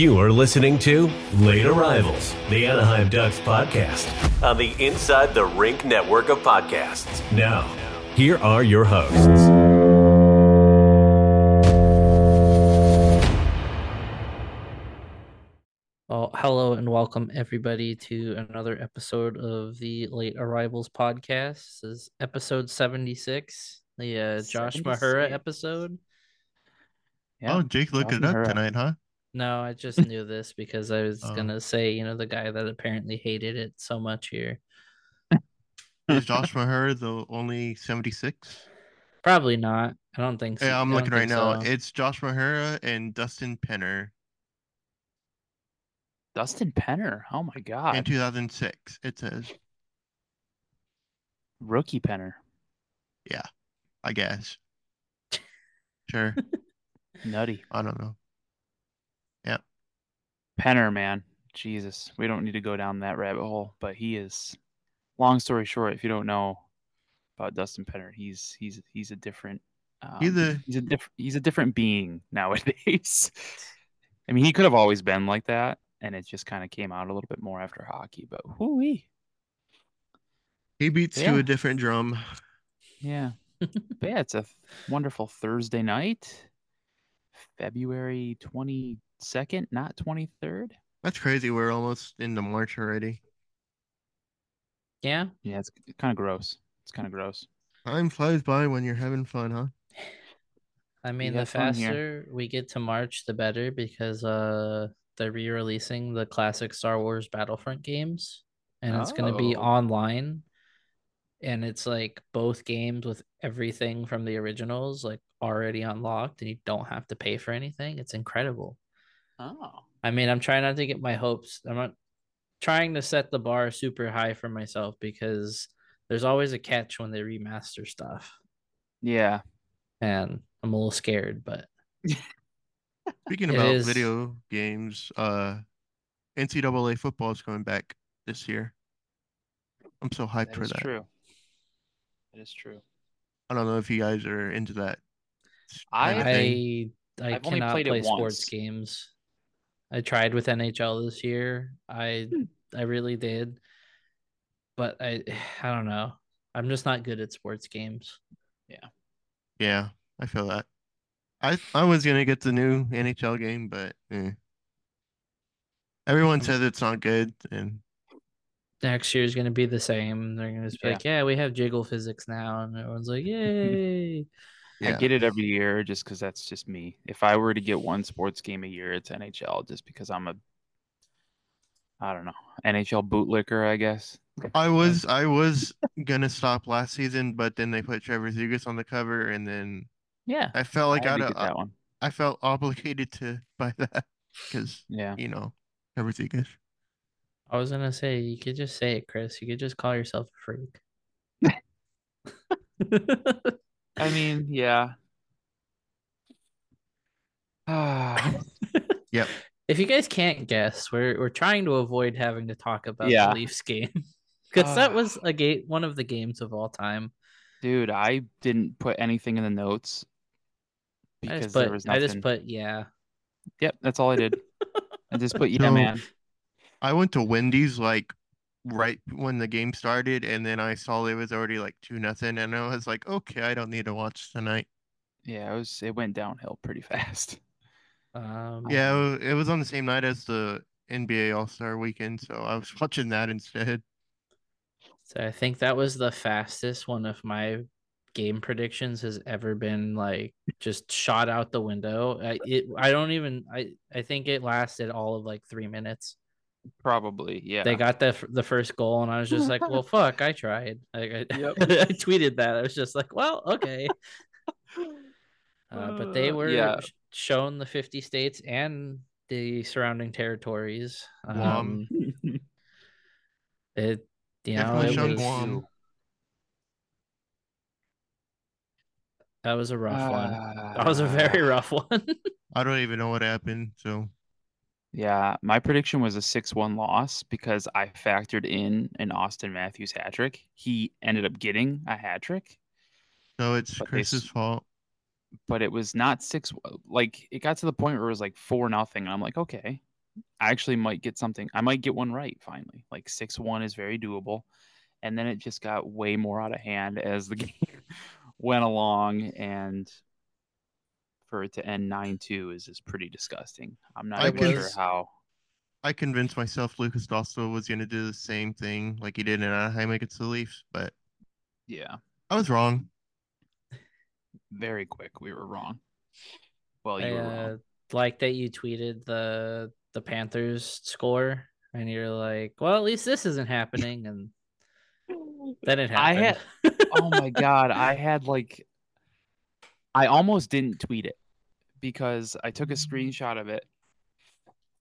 You are listening to Late Arrivals, the Anaheim Ducks podcast on the Inside the Rink network of podcasts. Now, here are your hosts. Well, hello and welcome everybody to another episode of the Late Arrivals podcast. This is episode 76, the uh, Josh Mahura 76. episode. Oh, Jake looked it up Mahura. tonight, huh? No, I just knew this because I was Oh. gonna say, you know, the guy that apparently hated it so much here. Is Josh Maher the only 76? Probably not. I don't think so. Yeah, I'm I looking right think now. so. It's Josh Mahura and Dustin Penner Dustin Penner. Oh my god. in 2006. It says, Rookie Penner. Yeah, I guess. Sure. Nutty. I don't know. Penner, man. Jesus. We don't need to go down that rabbit hole, but he is long story short, if you don't know about Dustin Penner, he's he's he's a different um, He's a- he's a different he's a different being nowadays. I mean, he could have always been like that, and it just kind of came out a little bit more after hockey, but whoo He beats to a different drum. Yeah. but yeah, it's a wonderful Thursday night, February 22nd, not 23rd. That's crazy. We're almost into March already. Yeah. Yeah, it's kind of gross. It's kind of gross. Time flies by when you're having fun, huh? I mean, the have fun here. faster we get to March, the better because uh they're re-releasing the classic Star Wars Battlefront games, and it's going to be Oh. online, and it's like both games with everything from the originals like already unlocked, and you don't have to pay for anything. It's incredible. Oh. I mean, I'm trying not to get my hopes. I'm not trying to set the bar super high for myself because there's always a catch when they remaster stuff, Yeah. and I'm a little scared, but. Speaking about is- video games, uh, NCAA football is coming back this year. I'm so hyped That for that. true. That is true. I don't know if you guys are into that. I- kind of thing. I I I've only cannot played it play sports once. games. I tried with NHL this year. I Hmm. I really did. But I I don't know. I'm just not good at sports games. Yeah, Yeah. I feel that. I I was gonna get the new NHL game, but eh. everyone says it's not good, and Next year is going to be the same. They're going to just be Yeah. like, "Yeah, we have jiggle physics now." And everyone's like, "Yay." I get it every year just because that's just me. If I were to get one sports game a year, it's NHL just because I'm a, I don't know, NHL bootlicker, I guess. I was I was gonna stop last season, but then they put Trevor Zegras on the cover, and then Yeah. I felt like I had to I get that one. I felt obligated to buy that because Yeah. you know Trevor Zegras. I was going to say you could just say it, Chris. You could just call yourself a freak. I mean, yeah. Ah, Yep. If you guys can't guess, we're we're trying to avoid having to talk about Yeah. the Leafs game because that was a game, one of the games of all time. dude, I didn't put anything in the notes I because just there put, was I just put, yeah. Yep, that's all I did. I just put, yeah, So- man. I went to Wendy's like right when the game started, and then I saw it was already like two nothing, and I was like, okay, I don't need to watch tonight. Yeah, it was. It went downhill pretty fast. Um, Yeah, it wa- it was on the same night as the NBA All Star Weekend, so I was watching that instead. So I think that was the fastest one of my game predictions has ever been like just shot out the window. I it I don't even I I think it lasted all of like three minutes. Probably, yeah. They got the the first goal, and I was just like, "Well, fuck, I tried." Like, I, Yep. I tweeted that. I was just like, "Well, okay." Uh, but they Uh, were yeah. shown the 50 states and the surrounding territories. Um, Guam. it, you know, it shown was, Guam. that was a rough one. Ah, That was a very rough one. I don't even know what happened, so Yeah, my prediction was a 6-1 loss because I factored in an Auston Matthews hat trick. He ended up getting a hat trick, so it's But they Chris's fault. but it was not 6 uh, like it got to the point where it was like 4 nothing and I'm like, "Okay. I actually might get something. I might get one right finally. Like six one is very doable, and then it just got way more out of hand as the game went along, and for it to end nine two is is pretty disgusting. I'm not I even can- sure how. I convinced myself Lukas Dostal was gonna do the same thing like he did in Anaheim against the Leafs, but Yeah, I was wrong. very quick. We were wrong. Well, I you were uh, like that you tweeted the the Panthers score, and you're like, well, at least this isn't happening, and then it happened. I happened. had- oh my god, I had like I almost didn't tweet it because I took a mm-hmm. screenshot of it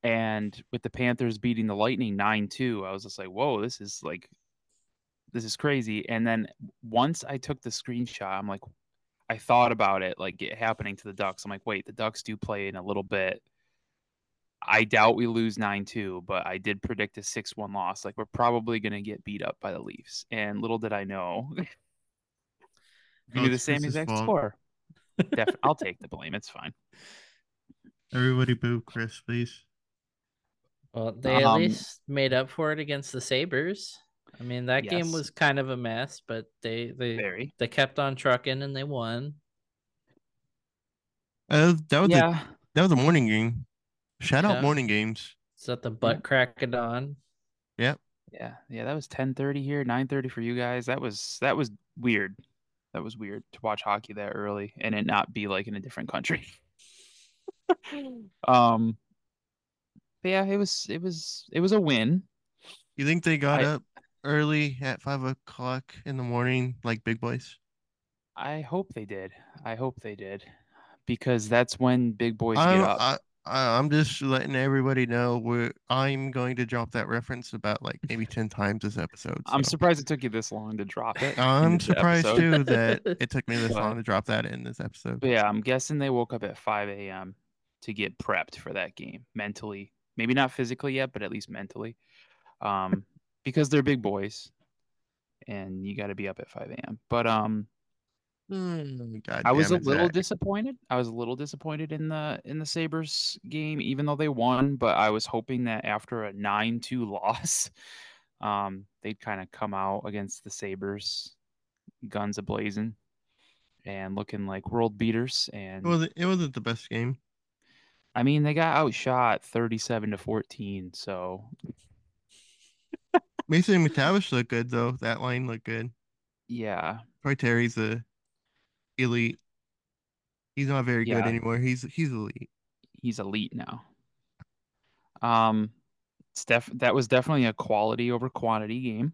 and with the Panthers beating the Lightning 9-2, I was just like, "Whoa, this is like this is crazy." And then once I took the screenshot, I'm like I thought about it like it happening to the Ducks. I'm like, "Wait, the Ducks do play in a little bit. I doubt we lose 9-2, but I did predict a 6-1 loss. Like we're probably going to get beat up by the Leafs." And little did I know Oh, do the same exact fault. score. Def- I'll take the blame. It's fine. Everybody boo Chris, please. Well, they at Um, least made up for it against the Sabres. I mean, that game was kind of a mess, but they they Very. they kept on trucking and they won. Uh, that was a, Yeah. that was a morning game. Shout out morning games. It's at the butt crack of dawn. Yeah. Yeah. That was 1030 here, 930 for you guys. That was that was weird. That was weird to watch hockey that early and it not be like in a different country. um but yeah, it was it was it was a win. You think they got I- up early at five o'clock in the morning like big boys? I hope they did. I hope they did. Because that's when big boys get I'm, up. I, I, I'm just letting everybody know we're I'm going to drop that reference about like maybe ten times this episode. I'm surprised it took you this long to drop it. I'm surprised episode. too that it took me this long to drop that in this episode. But yeah, I'm guessing they woke up at 5 a.m. to get prepped for that game mentally. Maybe not physically yet, but at least mentally. Um, because they're big boys and you got to be up at 5 a.m. But um, Mm, God I was a little disappointed. I was a little disappointed in the in the Sabres game, even though they won. But I was hoping that after a 9-2 loss, um, they'd kind of come out against the Sabres, guns ablazing and looking like world beaters. And It wasn't it wasn't the best game. I mean, they got outshot 37 to 14. So Mason McTavish looked good though. That line looked good. yeah, Troy Terry's a elite. He's not very good anymore. He's he's elite. he's elite now. Um, def- that was definitely a quality over quantity game.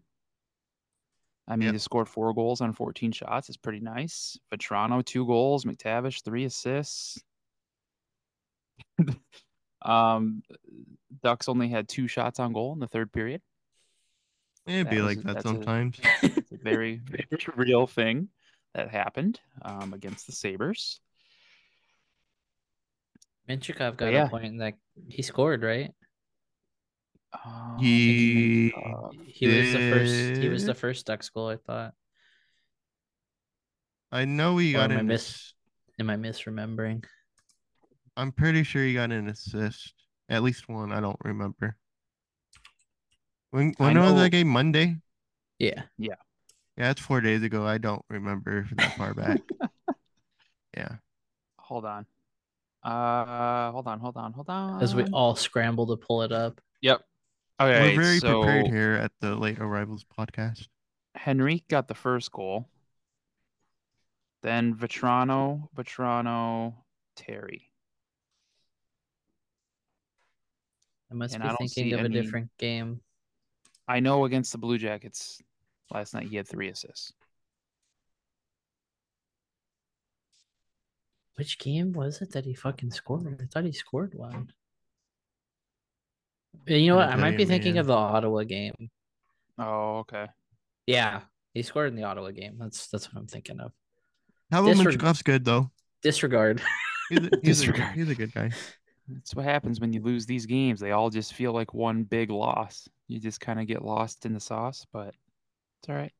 I mean, Yep. they scored four goals on 14 shots. It's pretty nice. Vatrano, two goals. McTavish, three assists. um, Ducks only had two shots on goal in the third period. It'd That be was like that that's a- sometimes. It's a very, very real thing that happened um, against the Sabres. Mintyukov got yeah. a point in that he scored, right? Um, He uh, He was the first. He was the first Ducks goal. I thought. I know he Or got am I an. miss- Am I misremembering? I'm pretty sure he got an assist. At least one. I don't remember. When I when was know- that game? Monday. Yeah. Yeah. Yeah, it's four days ago. I don't remember that far back. yeah. hold on. Uh, hold on, hold on, hold on. As we all scramble to pull it up. Yep. Okay, We're very so prepared here at the Late Arrivals podcast. Henrique got the first goal. Then Vatrano, Vatrano, Terry. I must And be I thinking see of a different game. I know against the Blue Jackets last night he had three assists. Which game was it that he fucking scored? I thought he scored one. Uh, you know what? Couldn't I might be you, thinking of the Ottawa game. Oh, okay. Yeah, he scored in the Ottawa game. That's that's what I'm thinking of. Pavel Disreg- Mintyukov's good though. Disregard. He's a, he's, a, Disregard. he's a good guy. That's what happens when you lose these games. They all just feel like one big loss. You just kind of get lost in the sauce, but it's all right.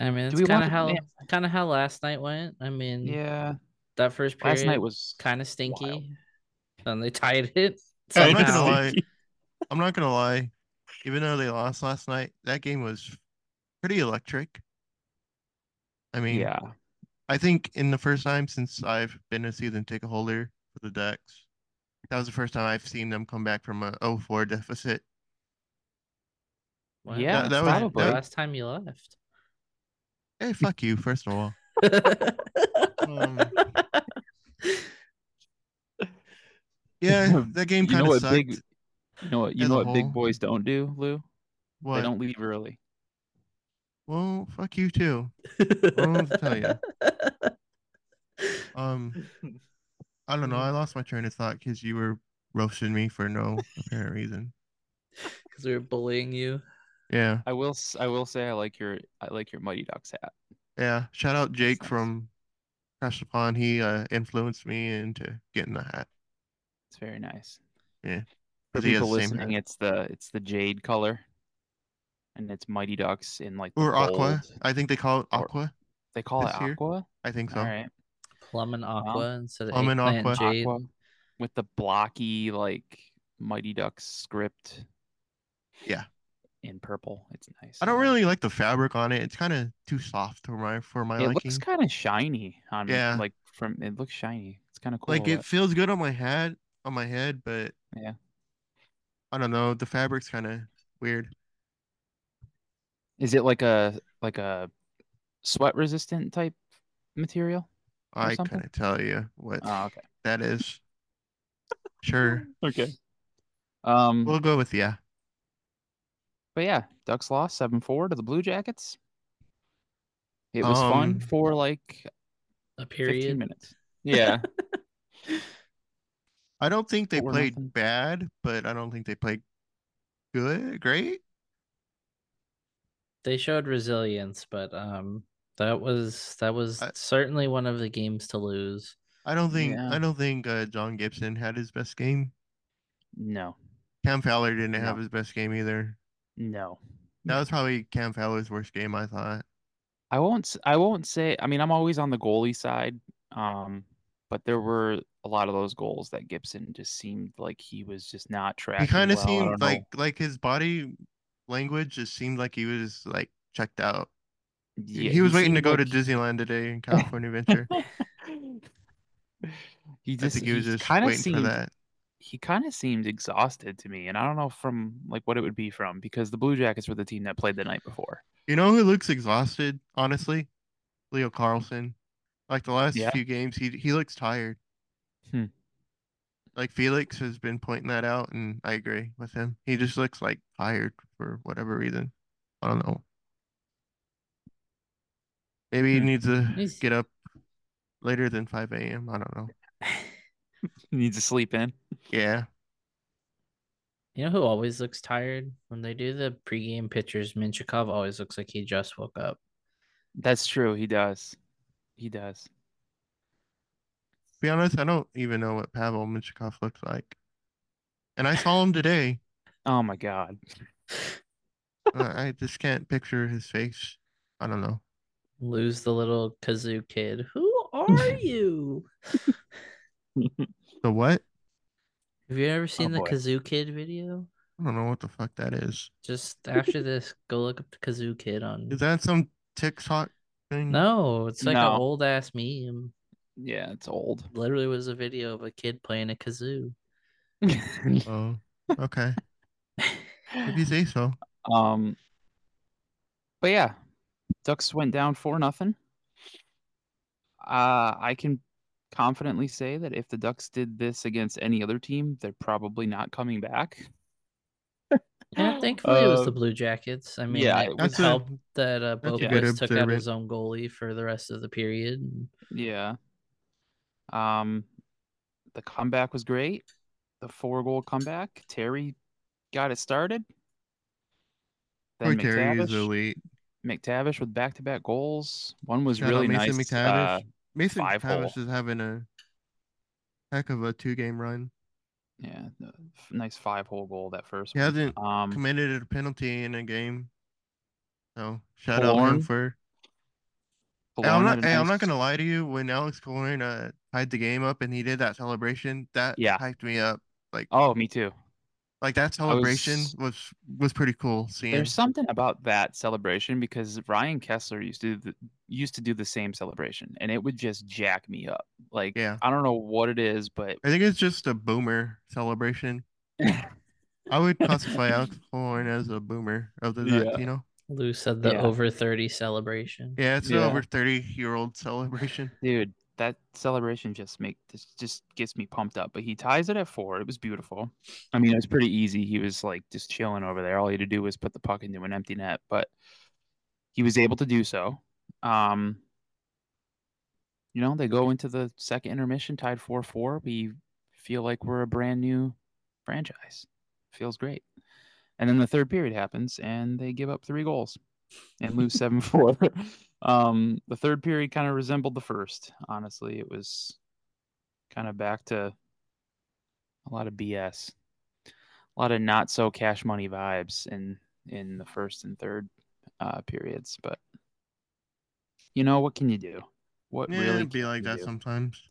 I mean, it's kind of how kind of how last night went. I mean, Yeah. that first period Last night was kind of stinky. and they tied it. I'm not gonna lie. I'm not gonna lie. Even though they lost last night, that game was pretty electric. I mean, Yeah. I think in the first time since I've been a season ticket holder for the Ducks, that was the first time I've seen them come back from a 0-4 deficit. Wow. Yeah, That- that was- probably. that- last time you left. Hey, fuck you, first of all. Um, Yeah, that game you know kind of what sucked. big you know what you know what big boys don't do, Lou? What? They don't leave early. Well, fuck you too. I don't tell ya. Um, I don't know. I lost my train of thought because you were roasting me for no apparent reason. Because we were bullying you. Yeah, I will I will say I like your I like your Mighty Ducks hat. yeah. Shout out Jake nice. from Crash Upon. He uh, influenced me into getting the hat. It's very nice. Yeah, For 'cause he has people listening, hat. it's the it's the jade color. And it's Mighty Ducks in like the Or Aqua. I think they call it Or- Aqua. They call it year. Aqua? I think so. All right. Plum and aqua instead of Plum and aqua. jade. Aqua with the blocky like Mighty Ducks script. Yeah. In purple. It's nice. I don't really like the fabric on it. It's kind of too soft for my for my it. It looks kind of shiny on Yeah. like from it looks shiny. It's kind of cool. like it feels good on my head on my head, but Yeah. I don't know. The fabric's kind of weird. Is it like a like a sweat resistant type material? I something? couldn't tell you what Oh, okay. that is. Sure, Okay. Um we'll go with yeah. but yeah, Ducks lost 7-4 to the Blue Jackets. It was fun Um, for like A period 15 period. minutes. Yeah. I don't think they Four played nothing. bad, but I don't think they played good, great. They showed resilience, but um, that was that was I- certainly one of the games to lose. I don't think Yeah. I don't think uh, John Gibson had his best game. no. Cam Fowler didn't have his best game either. No. That was probably Cam Fowler's worst game. I thought. I won't s- I won't say I mean I'm always on the goalie side. Um but there were a lot of those goals that Gibson just seemed like he was just not tracking. He kind of well. Seemed don't know. like like his body language it seemed like he was like checked out. He- Yeah, he was waiting to go like- to Disneyland today in California Adventure. he I just think he was just kind of seemed for that. he kind of seemed exhausted to me, and I don't know from like what it would be from because the Blue Jackets were the team that played the night before. You know who looks exhausted? Honestly, Leo Carlsson. Like the last Yeah. few games, he he looks tired. Hmm. Like Felix has been pointing that out, and I agree with him. He just looks like tired for whatever reason. I don't know. Maybe he Hmm. needs to He's- get up later than 5 a.m. I don't know. Needs to sleep in. Yeah. You know who always looks tired when they do the pregame pictures? Mintyukov always looks like he just woke up. That's true. He does. He does. To be honest, I don't even know what Pavel Mintyukov looks like. And I saw him today. Oh my god. I I just can't picture his face. I don't know. Lose the little kazoo kid. Who are you? The what? Have you ever seen oh, the boy. kazoo kid video? I don't know what the fuck that is. Just after this, go look up the kazoo kid on. Is that some TikTok thing? No, it's like No. an old ass meme. Yeah, it's old. Literally was a video of a kid playing a kazoo. Oh, okay. If you say so. um but yeah, Ducks went down four nothing. Uh I can confidently say that if the Ducks did this against any other team, they're probably not coming back. Yeah, thankfully it was the Uh, Blue Jackets. I mean, yeah, it it was That's a- helped that uh, that's a Boqvist took out his own goalie for the rest of the period. Yeah. Um the comeback was great. The four goal comeback. Terry got it started. Then Terry is McTavish, elite. McTavish with back to back goals. One was Shout really Mason nice. McTavish. uh, Mason McTavish hole. is having a heck of a two game run. yeah, nice five hole goal that first He one. hasn't Um committed a penalty in a game. So shout out him for I'm not. Hey, I'm not gonna lie to you. When Alex Killorn uh tied the game up and he did that celebration, that Yeah. hyped me up. Like oh, me too. Like that celebration was- was was pretty cool. Seeing. There's something about that celebration because Ryan Kesler used to do the, used to do the same celebration, and it would just jack me up. Like Yeah. I don't know what it is, but I think it's just a boomer celebration. I would classify Alex Killorn as a boomer of the Yeah. Know. Lou said the Yeah. over 30 celebration. Yeah, it's Yeah. an over thirty year old celebration. dude, that celebration just make this just gets me pumped up. But he ties it at four. It was beautiful. I mean, it was pretty easy. He was like just chilling over there. All he had to do was put the puck into an empty net, but he was able to do so. Um, you know, they go into the second intermission tied four four. We feel like we're a brand new franchise. Feels great. And then the third period happens and they give up three goals and lose 7 4. Um, the third period kind of resembled the first. Honestly, it was kind of back to a lot of BS, a lot of not so cash money vibes in in the first and third uh, periods. But you know what can you do? What Yeah, really be like that do? sometimes.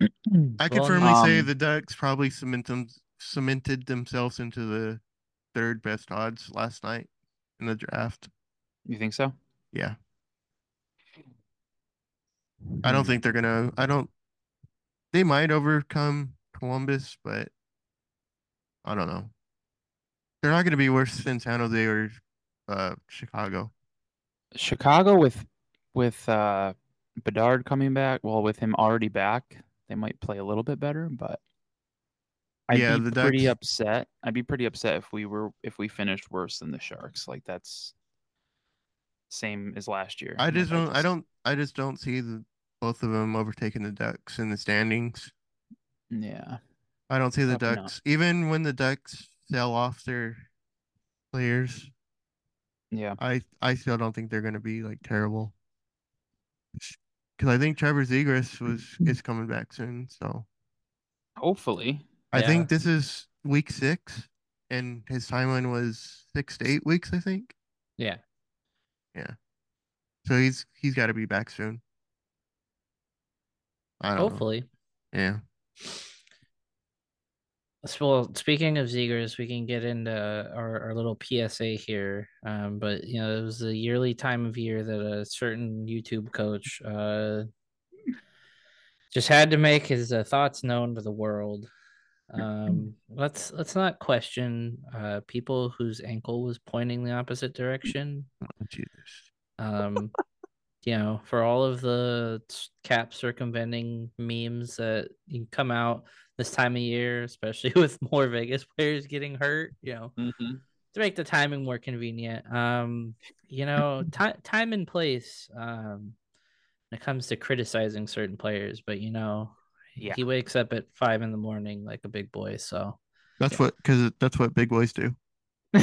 I could Well, firmly say um, the Ducks probably cement them, cemented themselves into the third best odds last night in the draft. You think so? Yeah, I don't think they're gonna. I don't. They might overcome Columbus, but I don't know. They're not gonna be worse than San Jose or uh, Chicago. Chicago with with uh Bedard coming back, well, with him already back, they might play a little bit better, but I'd Yeah, be the pretty Ducks- upset. I'd be pretty upset if we were if we finished worse than the Sharks. Like that's same as last year. I just don't. I don't. I just don't see the both of them overtaking the Ducks in the standings. Yeah. I don't see the Probably not. Ducks even when the Ducks sell off their players. Yeah. I I still don't think they're gonna be like terrible. Because I think Trevor Zegras was is coming back soon. So Hopefully. I Yeah. think this is week six, and his timeline was six to eight weeks. I think. Yeah. Yeah. So he's he's got to be back soon. I don't Hopefully. know. Yeah. Well, speaking of Zegras, we can get into our, our little PSA here. Um, but you know, it was the yearly time of year that a certain YouTube coach uh just had to make his uh, thoughts known to the world. Um, let's let's not question uh people whose ankle was pointing the opposite direction. Oh, Jesus. Um, you know, for all of the cap circumventing memes that you come out this time of year, especially with more Vegas players getting hurt, you know, Mm-hmm. to make the timing more convenient. Um, you know, time time and place um when it comes to criticizing certain players, but you know, Yeah. he wakes up at five in the morning like a big boy, so That's what because that's what big boys do.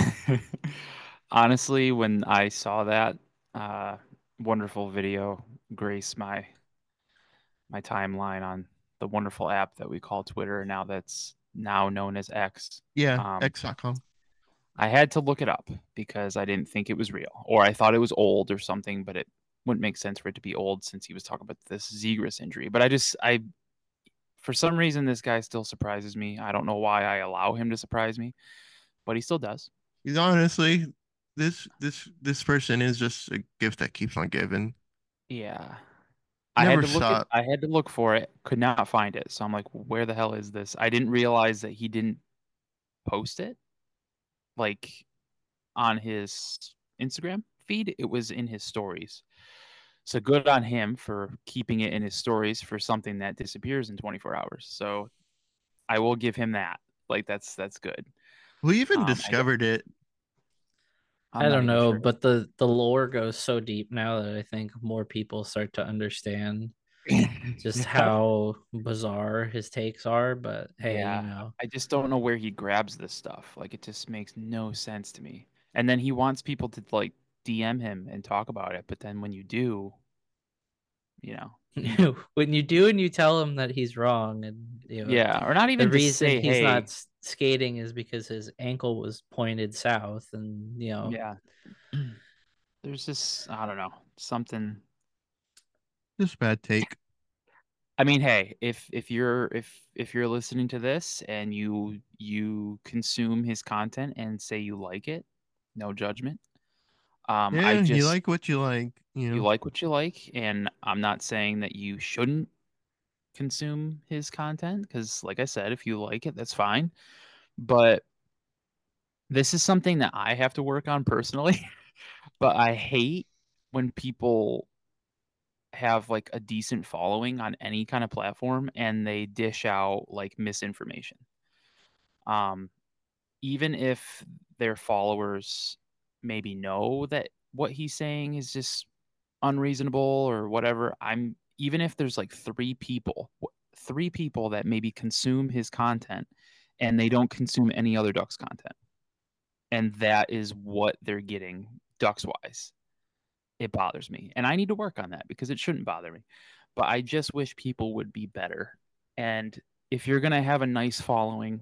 Honestly, when I saw that uh, wonderful video grace my my timeline on the wonderful app that we call Twitter, now that's now known as X, Yeah. Um, X.com. I had to look it up because I didn't think it was real, or I thought it was old or something, but it wouldn't make sense for it to be old since he was talking about this Zegras injury. But I just, I, for some reason, this guy still surprises me. I don't know why I allow him to surprise me, but he still does. He's honestly this this this person is just a gift that keeps on giving. Yeah. I had to look stop. I had to look for it, could not find it. So I'm like, where the hell is this? I didn't realize that he didn't post it like on his Instagram feed. It was in his stories. So good on him for keeping it in his stories for something that disappears in 24 hours. So I will give him that. Like that's that's good. Who even Um, I discovered it? I'm I don't know, sure. but the the lore goes so deep now that I think more people start to understand just how bizarre his takes are. But hey, Yeah. you know, I just don't know where he grabs this stuff. Like it just makes no sense to me. And then he wants people to like DM him and talk about it, but then when you do, you know, when you do and you tell him that he's wrong, and you know, yeah, or not even to reason say, he's hey, not skating is because his ankle was pointed south, and you know, yeah. There's just I don't know something Just bad take. I mean, hey, if if you're if if you're listening to this and you you consume his content and say you like it, no judgment. Um, yeah, I just you like what you like. You know, you like what you like, and I'm not saying that you shouldn't consume his content because, like I said, if you like it, that's fine. But this is something that I have to work on personally. but I hate when people have like a decent following on any kind of platform and they dish out like misinformation. Um, even if their followers maybe know that what he's saying is just unreasonable or whatever, I'm even if there's like three people, three people that maybe consume his content and they don't consume any other Ducks content. And that is what they're getting Ducks wise it bothers me. And I need to work on that because it shouldn't bother me. But I just wish people would be better. And if you're going to have a nice following,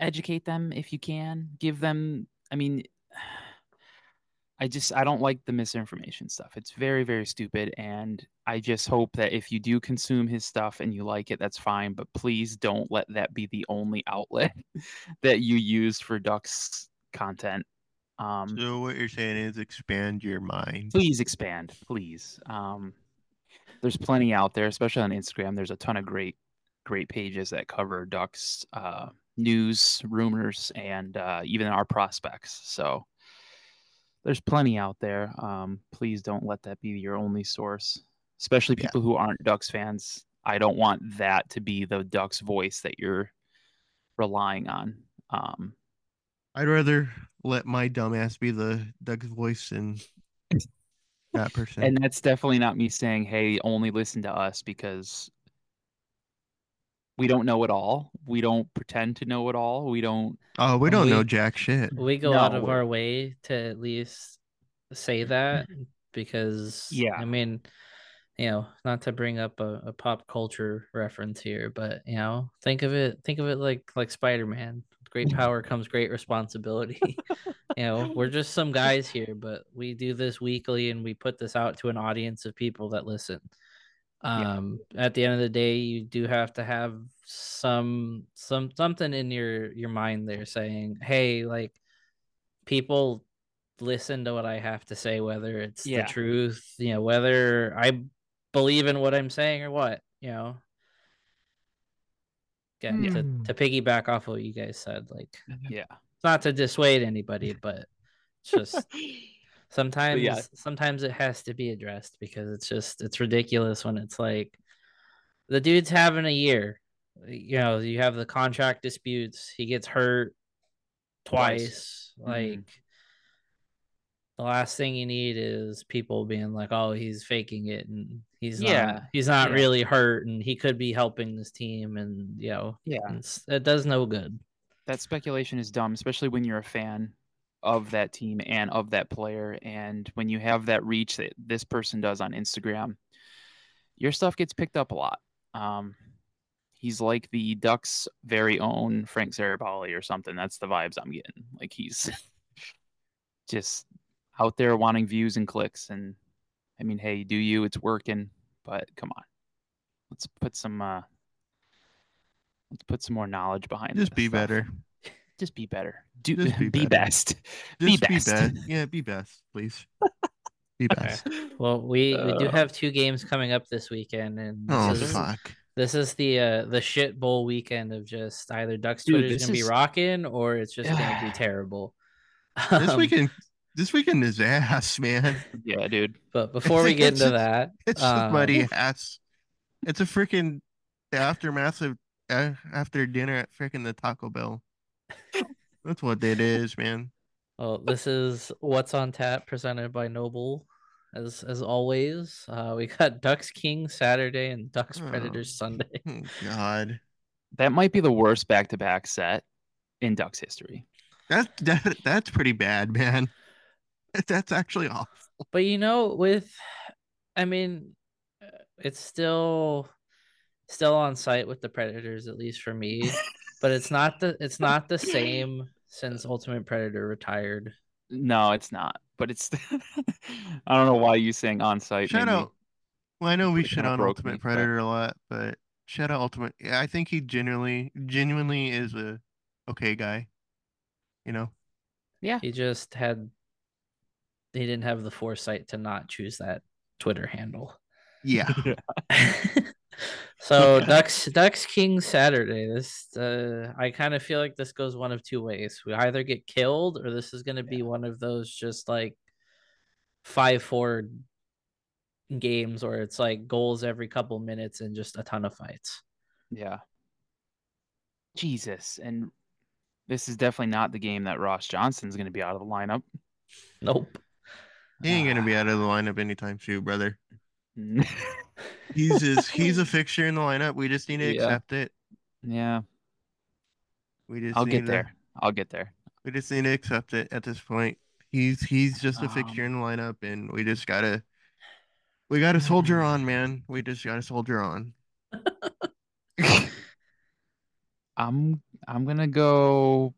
educate them if you can. Give them, I mean, I just, I don't like the misinformation stuff. It's very, very stupid. And I just hope that if you do consume his stuff and you like it, that's fine. But please don't let that be the only outlet that you use for Ducks content um, so what you're saying is expand your mind. Please expand, please. Um, there's plenty out there, especially on Instagram. There's a ton of great, great pages that cover ducks, uh, news, rumors, and uh, even our prospects. So there's plenty out there. Um, please don't let that be your only source, especially people yeah. who aren't Ducks fans. I don't want that to be the Ducks voice that you're relying on. Um, I'd rather let my dumbass be the Ducks voice and that person. And that's definitely not me saying, "Hey, only listen to us," because we don't know it all. We don't pretend to know it all. We don't. Oh, we don't we, know jack shit. We go no, out of our way to at least say that because yeah, I mean, you know, not to bring up a, a pop culture reference here, but you know, think of it, think of it like like Spider Man great power comes great responsibility. you know, we're just some guys here, but we do this weekly and we put this out to an audience of people that listen. Um, yeah. at the end of the day, you do have to have some some something in your your mind there saying, "Hey, like people listen to what I have to say, whether it's yeah. the truth, you know, whether I believe in what I'm saying or what, you know." again to, hmm. to piggyback off what you guys said like yeah not to dissuade anybody but it's just sometimes yeah. sometimes it has to be addressed because it's just it's ridiculous when it's like the dude's having a year you know you have the contract disputes he gets hurt twice, twice. like mm-hmm the last thing you need is people being like, "Oh, he's faking it," and he's yeah, not, he's not yeah. really hurt, and he could be helping this team, and you know, yeah, it does no good. That speculation is dumb, especially when you're a fan of that team and of that player, and when you have that reach that this person does on Instagram, your stuff gets picked up a lot. Um, he's like the Ducks' very own Frank Seravalli or something. That's the vibes I'm getting. Like he's just out there wanting views and clicks. And I mean, hey, do you? It's working, but come on, let's put some uh, let's put some more knowledge behind. Just be stuff. better. Just be better. Do Just be, be best. Just be best. Be best. Yeah, be best, please. Be best. Okay. Well, we uh, we do uh. have two games coming up this weekend, and this oh is, fuck. This is the uh the shit bowl weekend of just either Ducks Twitter is gonna is... be rocking or it's just gonna be terrible. This um, weekend this weekend is ass, man. Yeah, dude. But before we get into that, it's um, just muddy ass. It's a freaking aftermath of uh, after dinner at freaking the Taco Bell. That's what it is, man. Well, this is what's on tap presented by Noble. As as always, uh, we got Ducks King Saturday and Ducks oh, Predators Sunday. Oh, God, that might be the worst back to back set in Ducks history. That's that that's pretty bad, man. That's actually awful. But you know, with, I mean, uh, it's still, still on site with the Predators, at least for me. but it's not the it's not the same since Ultimate Predator retired. No, it's not. but it's I don't know why you saying on site. Shout out. Well, I know we it shit on broke me, Ultimate but- Predator a lot, but shout out Ultimate. yeah, I think he genuinely, genuinely is a okay guy. You know. Yeah. He just had he didn't have the foresight to not choose that Twitter handle. Yeah. so Ducks Ducks King Saturday. This uh, I kind of feel like this goes one of two ways. We either get killed or this is going to be one of those just like five four games where it's like goals every couple minutes and just a ton of fights. Yeah. Jesus, and this is definitely not the game that Ross Johnston's going to be out of the lineup. Nope. He ain't gonna be out of the lineup anytime soon, brother. He's just he's a fixture in the lineup. We just need to Yeah. accept it. yeah, We just I'll get to- there. I'll get there. We just need to accept it at this point. He's he's just a fixture Um, in the lineup, and we just gotta we gotta soldier on, man. We just gotta soldier on. I'm I'm gonna go.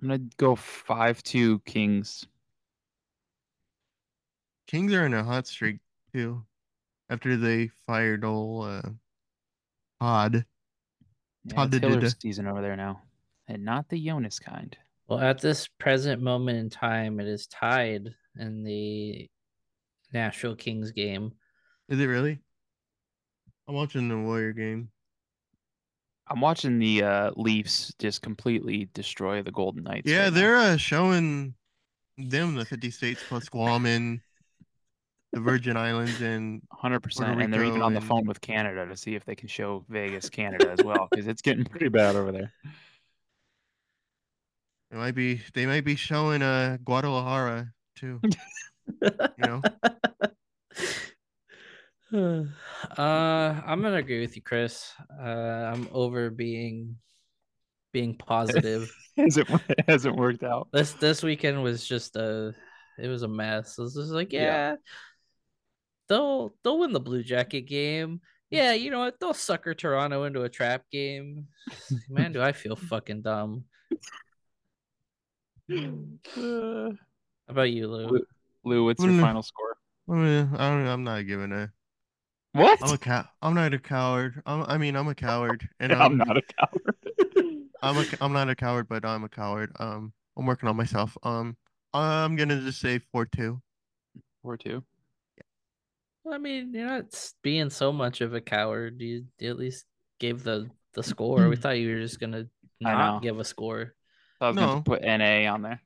I'm gonna go five two Kings. Kings are in a hot streak too. After they fired old uh Todd. Yeah, Todd it's did season over there now, and not the Jonas kind. Well, at this present moment in time, it is tied in the Nashville Kings game. Is it really? I'm watching the Warrior game. I'm watching the uh, Leafs just completely destroy the Golden Knights. Yeah, right they're uh, showing them the 50 states plus Guam and the Virgin Islands and Hundred percent, and they're even on the phone with Canada to see if they can show Vegas, Canada as well, because it's getting pretty bad over there. it might be they might be showing uh Guadalajara too. You know? uh, I'm gonna agree with you, Chris. Uh, I'm over being being positive. hasn't it hasn't worked out. this this weekend was just a it was a mess. It was just like, Yeah. yeah, they'll they'll win the Blue Jacket game. Yeah, you know what? They'll sucker Toronto into a trap game. Man, do I feel fucking dumb. Uh, How about you, Lou? Lou, what's your Mm. final score? I mean, I don't, I'm not giving a. What? I'm a cow. I'm not a coward. I'm, I mean, I'm a coward, and I'm I'm, not a coward. I'm a. I'm not a coward, but I'm a coward. Um, I'm working on myself. Um, I'm gonna just say four two. Four two. Yeah. I mean, you're not being so much of a coward. You, you at least gave the the score. We thought you were just gonna not give a score. I was going No. to put NA on there.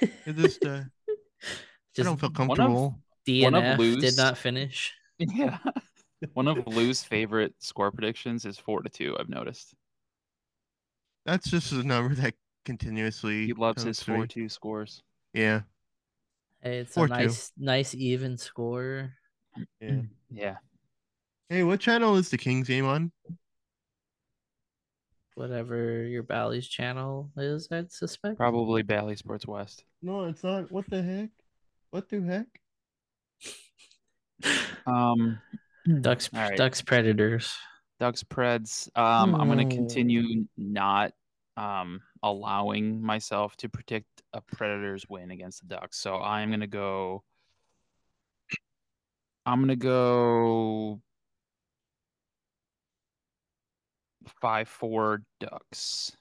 It's just uh, I don't feel comfortable. one of DNF did Lou's- not finish. Yeah. One of Lou's favorite score predictions is four to two. I've noticed. That's just a number that continuously. He loves comes his to me. four two scores. Yeah. It's Four a two. nice, nice even score. Yeah. Mm, yeah. Hey, what channel is the Kings game on? Whatever your Bally's channel is, I'd suspect. Probably Bally Sports West. No, it's not. What the heck? What the heck? Um, Ducks, All right. Ducks, Predators. Ducks Preds. Um, I'm going to Oh. continue not um allowing myself to predict a Predators win against the Ducks. So I'm going to go. I'm going to go five four Ducks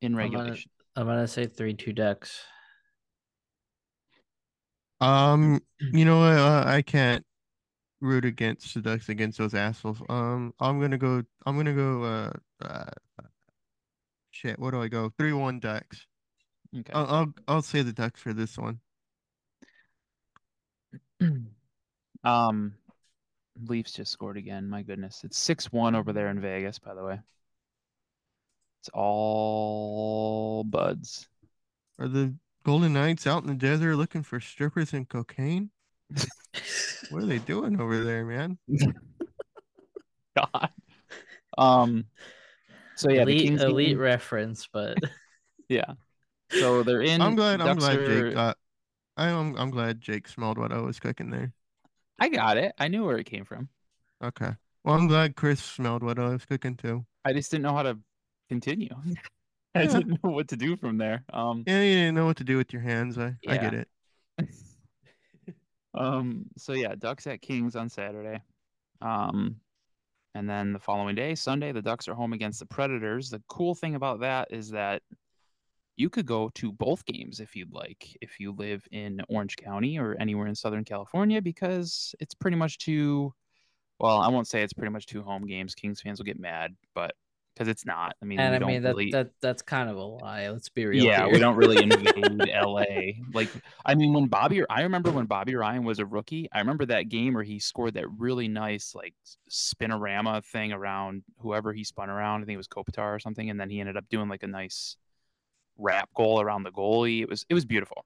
in I'm gonna- regulation. I'm gonna say three two Ducks. Um, you know what? Uh, I can't root against the Ducks against those assholes. Um, I'm gonna go. I'm gonna go. Uh, uh shit. What do I go? Three one Ducks. Okay. I'll, I'll I'll say the Ducks for this one. Um, Leafs just scored again. My goodness, it's six one over there in Vegas. By the way, it's all buds. Are the Golden Knights out in the desert looking for strippers and cocaine? What are they doing over there, man? God. Um. So yeah, the elite, Kings elite game- reference, but yeah. So they're in. I'm glad. I'm Ducks glad are- Jake got. I'm I'm glad Jake smelled what I was cooking there. I got it. I knew where it came from. Okay. Well, I'm glad Chris smelled what I was cooking too. I just didn't know how to continue. I Yeah. didn't know what to do from there. Um, Yeah, you didn't know what to do with your hands. I, I get it. um, so yeah, Ducks at Kings on Saturday. Um, and then the following day, Sunday, the Ducks are home against the Predators. The cool thing about that is that you could go to both games if you'd like, if you live in Orange County or anywhere in Southern California, because it's pretty much two. Well, I won't say it's pretty much two home games. Kings fans will get mad, but because it's not. I mean, and we I mean that really. that that's kind of a lie. Let's be real. Yeah, we don't really invade LA. Like, I mean, when Bobby, I remember when Bobby Ryan was a rookie. I remember that game where he scored that really nice like spinorama thing around whoever he spun around. I think it was Kopitar or something, and then he ended up doing like a nice wrap goal around the goalie. It was it was beautiful.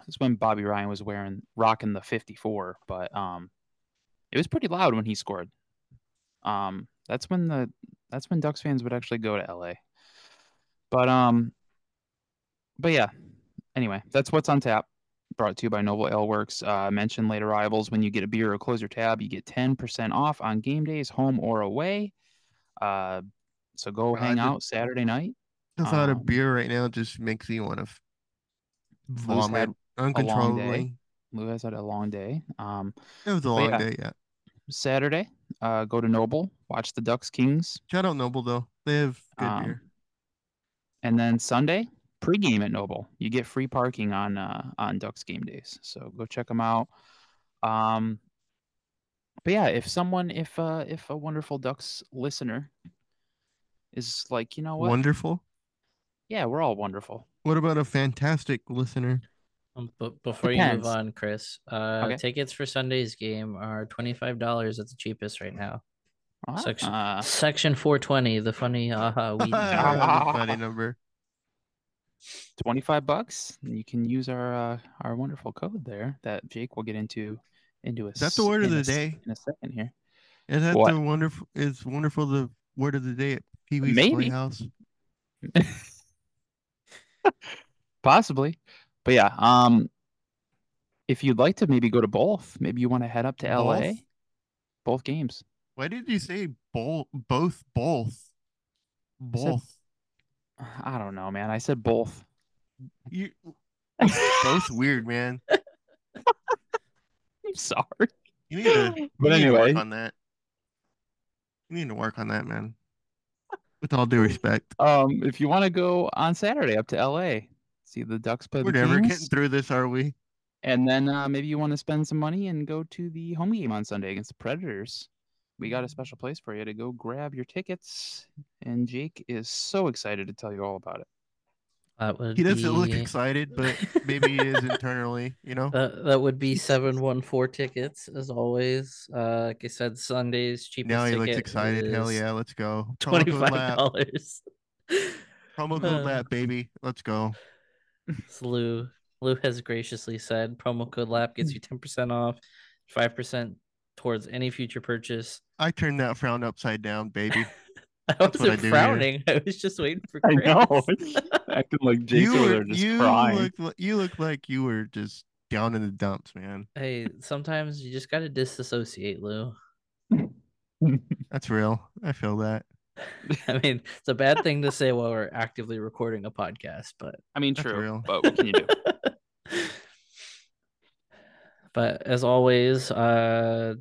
That's when Bobby Ryan was wearing rocking the 54, but um, it was pretty loud when he scored. Um, that's when the that's when Ducks fans would actually go to LA. But um, but yeah. Anyway, that's what's on tap. Brought to you by Noble Ale Works. Uh, mention late arrivals when you get a beer or close your tab, you get ten percent off on game days, home or away. Uh, so go God, hang out Saturday night. The thought of Um, beer right now just makes me want to vomit uncontrollably. Lou has had a long day. Um, It was a long yeah. day, yeah. Saturday, uh, go to Noble, watch the Ducks Kings. Shout out Noble though. They have good Um, beer. And then Sunday, pregame at Noble. You get free parking on uh, on Ducks game days. So go check them out. Um, but yeah, if someone, if uh, if a wonderful Ducks listener is like, you know what? Wonderful. yeah, we're all wonderful. What about a fantastic listener? Um, but before you move on, Chris, uh, Okay. tickets for Sunday's game are twenty five dollars at the cheapest right now. Section Uh, Section four twenty, the funny aha weed. That's number. a funny number. 25 bucks. You can use our uh, our wonderful code there that Jake will get into into a Is that the word of in a the day? in a second here. Is that What? the wonderful? Is wonderful the word of the day at Pee Wee's Maybe. Playhouse? Possibly. But yeah, um if you'd like to maybe go to both, maybe you want to head up to LA. Both? Both games. Why did you say both? Both, both, both. I don't know, man. I said both. You both weird, man. I'm sorry. You need to, you But need to work anyway. on that. You need to work on that, man. With all due respect, Um, if you want to go on Saturday up to LA, see the Ducks play we're the never Kings, getting through this, are we? and then uh, maybe you want to spend some money and go to the home game on Sunday against the Predators. We got a special place for you to go grab your tickets, and Jake is so excited to tell you all about it. That would He doesn't look excited, but maybe he is internally. You know, That that would be seven one four tickets as always. Uh, like I said, Sundays cheapest. now he looks excited. Hell yeah, let's go. Promo twenty code five lap. dollars. Promo code lap, baby. Let's go. Lou Lou has graciously said promo code lap gets you ten percent off, five percent towards any future purchase. I turned that frown upside down, baby. I what wasn't do here. frowning. I was just waiting for. I know. Acting like Jake's you were, just you crying. look, you look like you were just down in the dumps, man. hey, sometimes you just gotta disassociate, Lou. That's real. I feel that. I mean, it's a bad thing to say while we're actively recording a podcast, but I mean, true, real. but what can you do? but as always, uh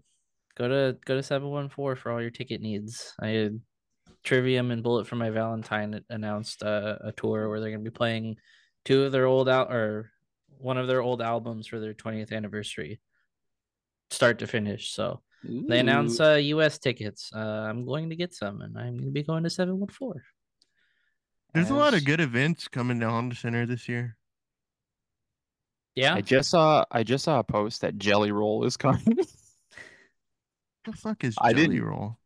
go to go to 714 for all your ticket needs. I had Trivium and Bullet for My Valentine announced uh, a tour where they're going to be playing two of their old out or one of their old albums for their 20th anniversary start to finish. So they announced uh, US tickets. Uh, I'm going to get some and I'm going to be going to 714. There's a lot of good events coming to Honda Center this year. Yeah. I just saw I just saw a post that Jelly Roll is coming. The fuck is I Jelly didn't- Roll?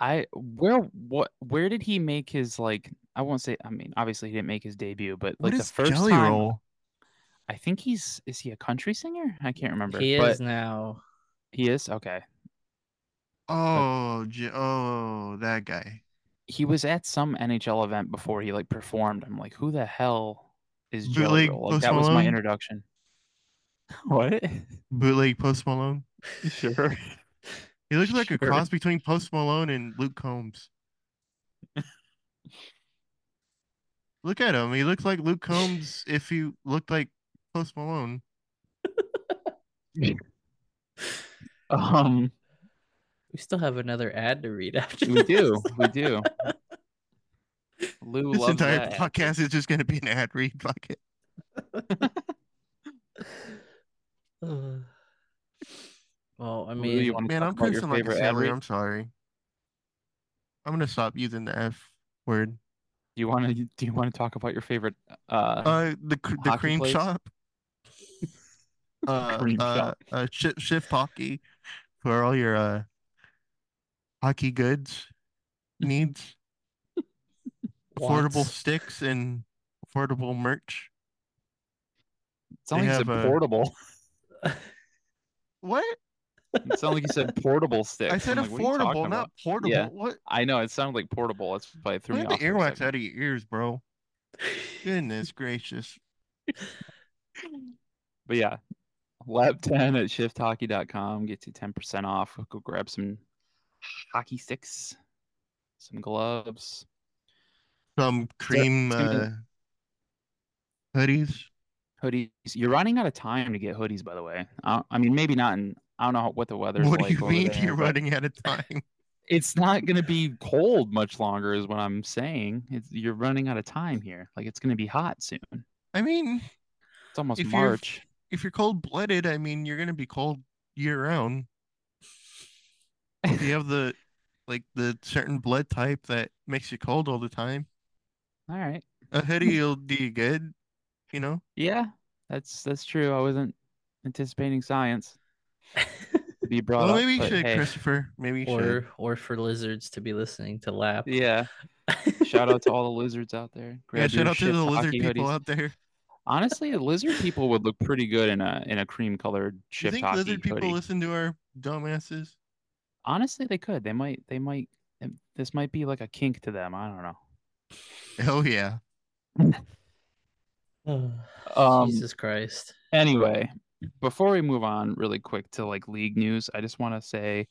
I where what where did he make his like I won't say I mean obviously he didn't make his debut, but What like is the first Jelly time Roll? I think he's is he a country singer? I can't remember. He but is now. he is okay. Oh, J- oh, that guy. He was at some NHL event before he like performed. I'm like, who the hell is Bootleg Roll? Like, Post that was my Malone? introduction. What? Bootleg Post Malone. sure. He looks like a Sure. cross between Post Malone and Luke Combs. Look at him. He looks like Luke Combs if he looked like Post Malone. Um, We still have another ad to read after. we do, we do. Lou This loves entire that. podcast is just going to be an ad read bucket. Well, I Lou, mean, you wanna Man, I'm about cursing like a favorite sailor. I'm sorry. I'm gonna stop using the F word. Do you want to? Do you want to talk about your favorite? Uh, Uh, the cr- the cream plates? shop. Uh, Cream uh, shop. uh, shift shift hockey for all your uh hockey goods needs. Affordable sticks and affordable merch. it sounded like you said a- portable. What? It sounded like you said portable sticks. I said I'm like, what are you talking affordable, not about? portable. Yeah. What? I know it sounded like portable. That's why it threw me Clean off. the for earwax out of your ears, bro. Goodness gracious. But yeah, lab 10 at shifthockey.com gets you 10% off. Go grab some hockey sticks, some gloves. Some cream uh, hoodies. hoodies. You're running out of time to get hoodies, by the way. I, I mean, maybe not in. I don't know what the weather. What like. do you mean there, you're running out of time? It's not going to be cold much longer, is what I'm saying. It's, you're running out of time here. Like it's going to be hot soon. I mean, It's almost If you're- March. if you're cold blooded, I mean, you're gonna be cold year round. If you have the like the certain blood type that makes you cold all the time, All right. a hoodie will do you good. You know, Yeah, that's that's true. I wasn't anticipating science to be brought well, up. maybe you should, hey, Christopher. Maybe you should. or or for lizards to be listening to lap. yeah. Shout out to all the lizards out there. Yeah, shout out to the lizard Hockey people hoodies. out there. Honestly, lizard people would look pretty good in a in a cream colored Do you think hockey lizard people hoodie. listen to our dumbasses? Honestly, they could. They might. They might. This might be like a kink to them. I don't know. Oh yeah. Um, Jesus Christ. Anyway, before we move on, really quick to like league news, I just want to say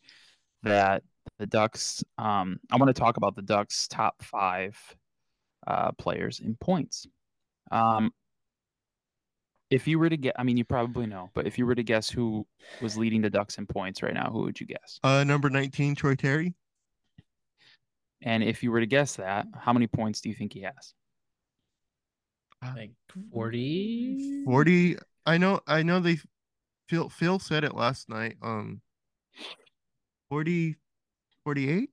that the Ducks. Um, I want to talk about the Ducks' top five uh, players in points. Um, if you were to get, I mean, you probably know, but if you were to guess who was leading the Ducks in points right now, who would you guess? Uh, number nineteen, Troy Terry. And if you were to guess that, how many points do you think he has? Like 40? Forty. I know. I know. They. Phil. Phil said it last night. Um. 40, 48?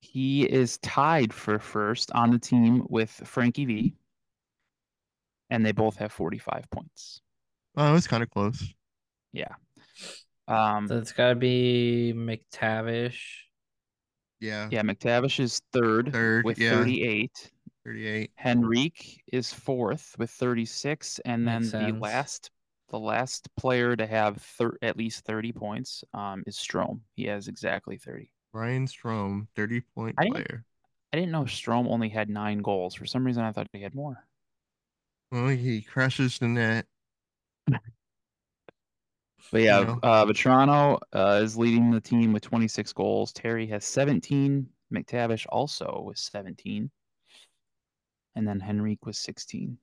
He is tied for first on the team with Frankie V, and they both have 45 points. Oh, it was kind of close. Yeah. Um, So it's got to be McTavish. Yeah. yeah, McTavish is third, Third, with yeah. 38. 38. Henrique is fourth with 36, and then Makes the sense. last the last player to have thir- at least 30 points um, is Strome. He has exactly 30. Ryan Strome, 30 point I didn't- player. I didn't know Strome only had nine goals. For some reason, I thought he had more. Well, he crashes the net. But yeah, know. uh, Vatrano uh, is leading the team with 26 goals. Terry has 17. McTavish also with 17. And then Henrique was 16.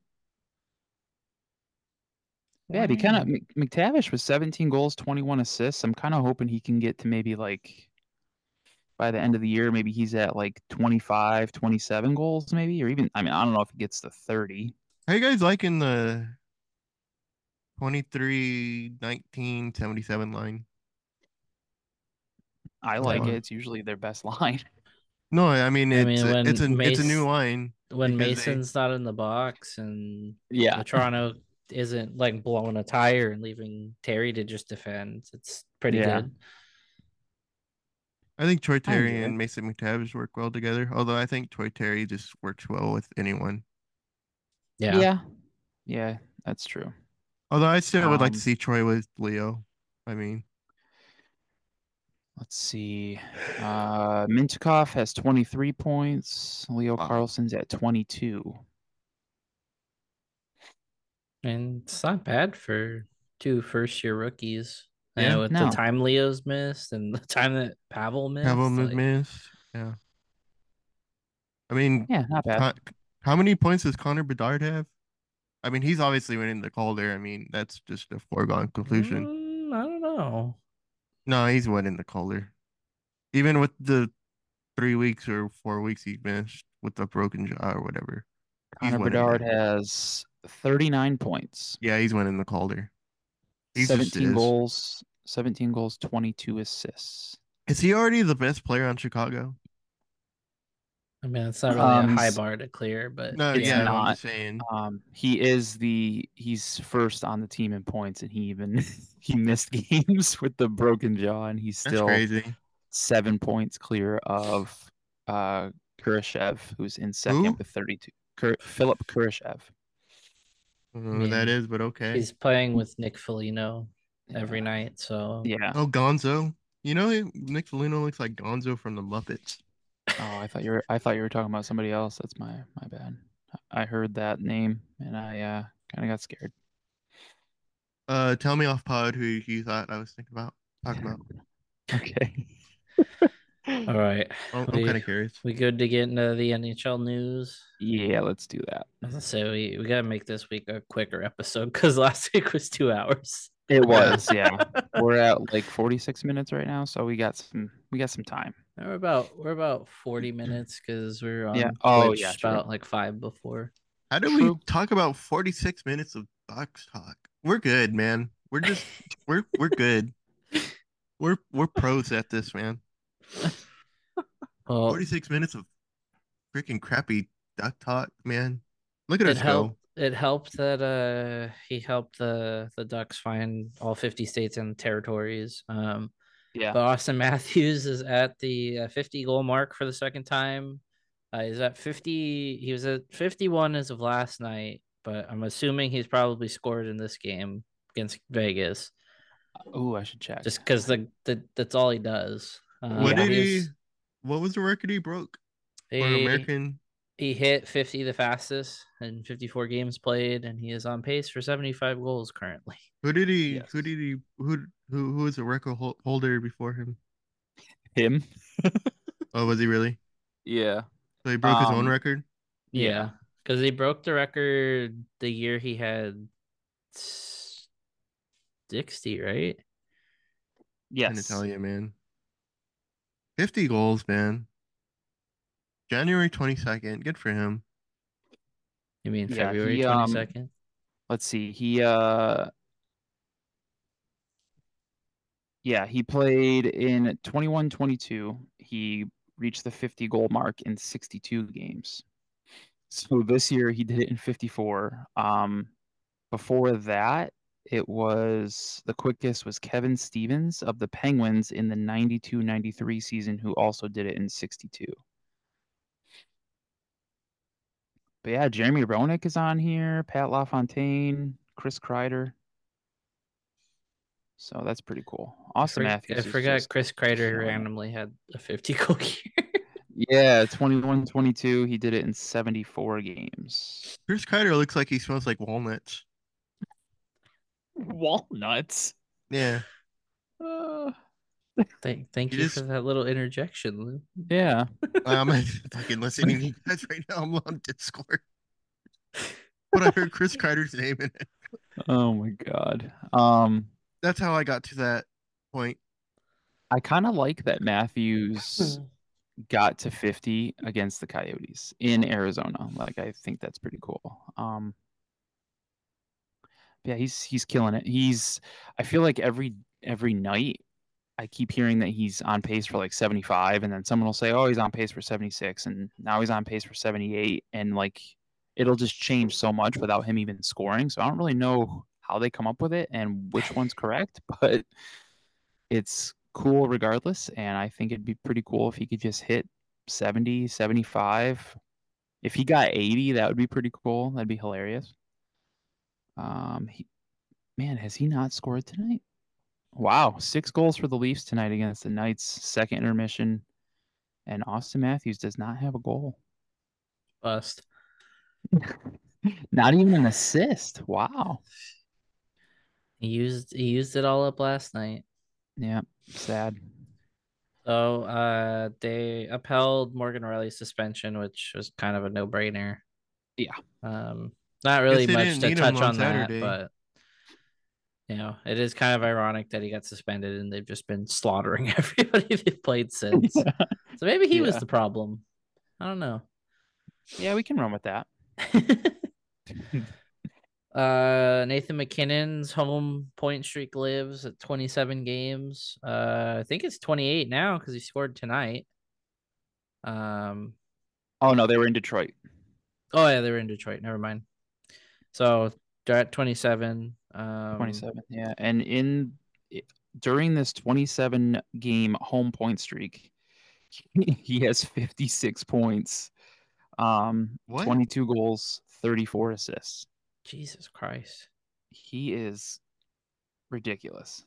Yeah, he kind of McTavish was 17 goals, 21 assists. I'm kind of hoping he can get to maybe like by the end of the year, maybe he's at like 25, 27 goals, maybe, or even I mean, I don't know if he gets to 30. How you guys liking the 23, 19, 77 line? I like it. It's usually their best line. No, I mean I it's mean, a, when it's a it's a new line. When Because they- Mason's not in the box and Yeah. Toronto isn't like blowing a tire and leaving Terry to just defend, it's pretty Yeah. good. I think Troy I Terry and. Mason McTavish work well together. Although I think Troy Terry just works well with anyone. Yeah. Yeah. Yeah, that's true. Although I still would like to Um, see Troy with Leo. I mean, Let's see. Uh Mintyukov has 23 points. Leo Wow. Carlsson's at 22. And it's not bad for two first year rookies. And Yeah. with No. the time Leo's missed and the time that Pavel missed. Have him like, missed. Yeah. I mean, Yeah, not bad. Con- how many points does Connor Bedard have? I mean, he's obviously winning the Calder. I mean, that's just a foregone conclusion. mm, I don't know. No, he's winning the Calder. Even with the three weeks or four weeks he missed with the broken jaw or whatever. Connor Bedard that. has 39 points, Yeah, he's winning the Calder. He just 17 goals, 17 goals, 22 assists. Is he already the best player on Chicago? I mean, it's not really Um, a high bar to clear, but No, It's yeah, not. saying. Um, he is the he's first on the team in points, and he even he missed games with the broken jaw, and he's That's still crazy. seven points clear of uh Kurashev, who's in second Who? with 32. Kur- Philipp Kurashev. I don't know who that mean, is, but okay. he's playing with Nick Foligno every night. So Yeah. Oh, Gonzo. You know, Nick Foligno looks like Gonzo from the Muppets. Oh, I thought you were I thought you were talking about somebody else. That's my my bad. I heard that name and I uh kind of got scared. Uh, tell me off pod who you thought I was thinking about talking about. Okay. all right. I'm, I'm We- kind of curious. We good to get into the NHL news? Yeah, let's do that. So we, we gotta make this week a quicker episode because last week was two hours. It was, yeah. We're at like 46 minutes right now, so we got some we got some time. We're about we're about forty minutes because we're on Yeah. Oh, Twitch yeah, true. about like five before. How do we talk about 46 minutes of box talk? We're good, man. We're just we're we're good. We're we're pros at this, man. Well, 46 minutes of freaking crappy duck talk, man. Look at it us go. It helped that uh he helped the the Ducks find all fifty states and territories. Um, Yeah. but Austin Matthews is at the uh, fifty goal mark for the second time. Uh, he's at fifty. He was at fifty one as of last night, but I'm assuming he's probably scored in this game against Vegas, Oh, I should check. just because the, the that's all he does. Um, What did he? What was the record he broke for he- American? he hit 50 the fastest in 54 games played and he is on pace for 75 goals currently Who did he? Yes. Who did he? Who who who was a record holder before him? him. Oh, was he really? Yeah. So he broke his own Um, record. yeah because he broke the record the year he had 60 right Trying to Yes. tell you, man. 50 goals, man. January 22nd. Good for him. you mean Yeah, february he, um, 22nd Let's see. He uh Yeah, he played in 21-22. He reached the 50 goal mark in 62 games. So this year he did it in 54. Um before that, it was the quickest was Kevin Stevens of the Penguins in the 92-93 season who also did it in 62. But yeah, Jeremy Roenick is on here, Pat LaFontaine, Chris Kreider. So that's pretty cool. Auston I, Matthews. I forgot just chris kreider killing randomly had a 50 goal year Yeah, 21 22. He did it in 74 games. Chris Kreider looks like he smells like walnuts. Walnuts. Yeah. Uh, thank, thank He you just- for that little interjection Lou. yeah. I'm fucking listening to you guys right now. I'm on Discord. But I heard Chris Kreider's name in it. Oh my god. Um, That's how I got to that point. I kind of like that Matthews got to 50 against the Coyotes in Arizona. Like I think that's pretty cool. Um yeah, he's he's killing it. He's I feel like every every night I keep hearing that he's on pace for like 75 and then someone will say, "Oh, he's on pace for 76." And now he's on pace for 78 and like it'll just change so much without him even scoring. So I don't really know how they come up with it and which one's correct, but it's cool regardless. And I think it'd be pretty cool if he could just hit 70, 75. If he got 80, that would be pretty cool. That'd be hilarious. Um, he, man, has he not scored tonight? Wow, six goals for the Leafs tonight against the Knights, second intermission. And Auston Matthews does not have a goal. bust Not even an assist. Wow. He used he used it all up last night Yeah, sad. So uh, they upheld Morgan Rielly's suspension, which was kind of a no brainer. Yeah. Um, not really much to touch on on, that, but you know, it is kind of ironic that he got suspended and they've just been slaughtering everybody they've played since. So maybe he was the problem. I don't know. Yeah, we can run with that. uh Nathan MacKinnon's home point streak lives at 27 games. Uh I think it's 28 now because he scored tonight. Um Oh no, they were in Detroit. oh yeah, they were in Detroit. Never mind. So they're at 27. Um 27. Yeah, and in during this 27 game home point streak, he has 56 points, um, What? 22 goals, 34 assists. Jesus Christ. He is ridiculous.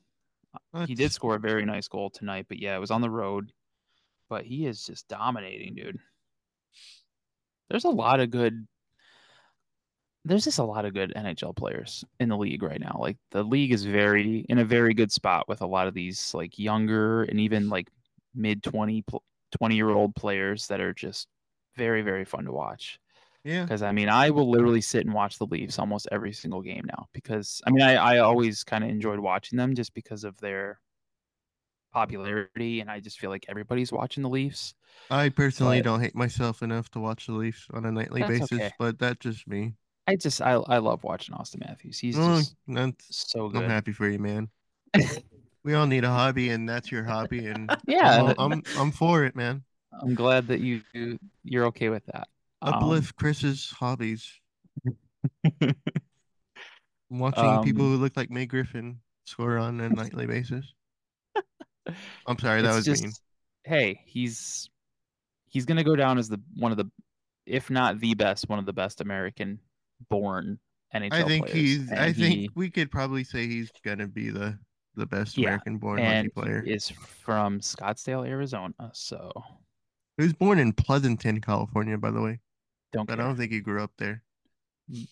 He did score a very nice goal tonight, but yeah, it was on the road. But he is just dominating, dude. There's a lot of good. There's just a lot of good NHL players in the league right now. Like the league is very in a very good spot with a lot of these like younger and even like mid 20 20 year old players that are just very very fun to watch. Yeah. Because I mean, I will literally sit and watch the Leafs almost every single game now. Because I mean, I, I always kind of enjoyed watching them just because of their popularity, and I just feel like everybody's watching the Leafs. I personally But- don't hate myself enough to watch the Leafs on a nightly basis, okay. but that's just me. I just I I love watching Auston Matthews. He's Oh, just so I'm happy for you, man. We all need a hobby, and that's your hobby, and Yeah, I'm, I'm I'm for it, man. I'm glad that you you're okay with that. Um, Uplift Chris's hobbies. Watching people Um, who look like Meg Griffin score on a nightly basis. I'm sorry, that was just, mean. Hey, he's he's gonna go down as the one of the, if not the best, one of the best American born NHL I think players. he's. I and think we could probably say he's gonna be the the best Yeah, American-born hockey player. he is from Scottsdale, Arizona. So He was born in Pleasanton, California, by the way. Don't But I care. don't think he grew up there.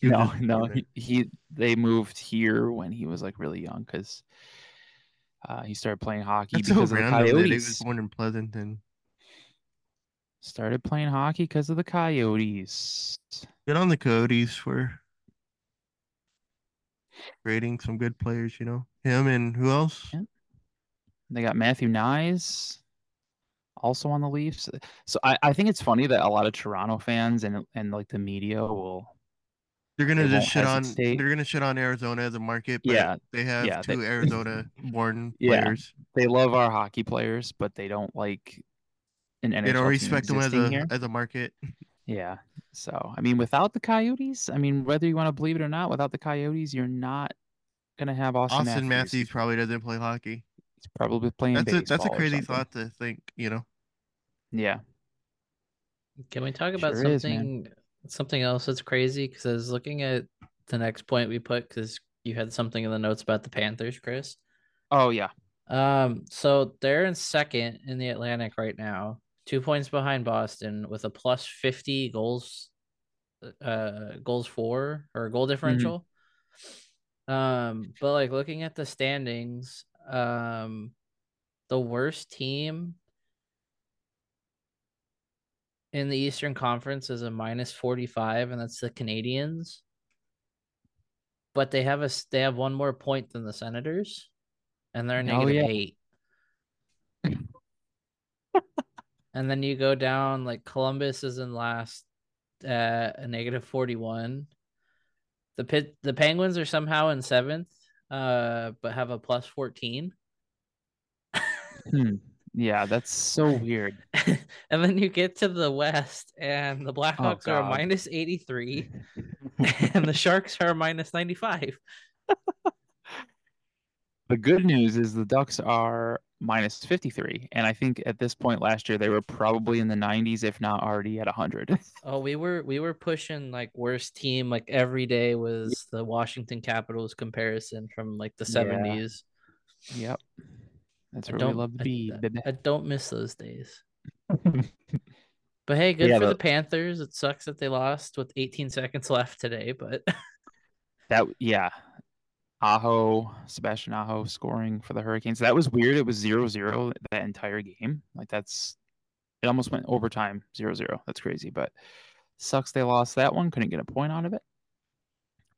no, no, he, he they moved here when he was like really young because uh, he started playing hockey That's so because of the that he was Coyotes. born in Pleasanton. Started playing hockey because of the Coyotes. Good on the Coyotes for creating some good players. You know him and who else? Yeah. They got Matthew Knies also on the Leafs. Eh, so I, I think it's funny that a lot of Toronto fans and and like the media will They're gonna They just shit on. They're gonna shit on Arizona as a market. But Yeah, they have yeah, they- two Arizona-born Yeah. players. they love our hockey players, but they don't like an NHL They don't respect them as a here. as a market. Yeah. So, I mean, without the Coyotes, I mean, whether you want to believe it or not, without the Coyotes, you're not gonna have Auston, Auston Matthews. Matthews probably doesn't play hockey. He's probably playing That's a that's a crazy thought to think. You know, Yeah. Can we talk about Sure is, something something else that's crazy? Because I was looking at the next point we put because you had something in the notes about the Panthers, Chris. Oh yeah. Um, so they're in second in the Atlantic right now, two points behind Boston with a plus 50 goals uh goals for or goal differential. Um, but like looking at the standings, um the worst team in the Eastern Conference is a minus 45 and that's the Canadiens. But they have a they have one more point than the Senators and they're Oh, negative yeah. 8. and then you go down like Columbus is in last at a negative 41. The pit the Penguins are somehow in 7th uh but have a plus 14. Hmm. Yeah, that's so weird. and then you get to the West, and the Blackhawks oh, are a minus 83, and the Sharks are minus 95. The good news is the Ducks are minus 53. And I think at this point last year, they were probably in the 90s, if not already at 100. Oh, we were we were pushing like worst team like every day was the Washington Capitals comparison from like the Yeah. 70s. yep. That's I where we love to be, I. I don't miss those days. But hey, good Yeah, for the the- Panthers. It sucks that they lost with 18 seconds left today, but that, yeah. Aho, Sebastian Aho scoring for the Hurricanes. That was weird. It was 0 0 that entire game. Like, that's it almost went overtime 0 0. That's crazy. But sucks they lost that one. Couldn't get a point out of it.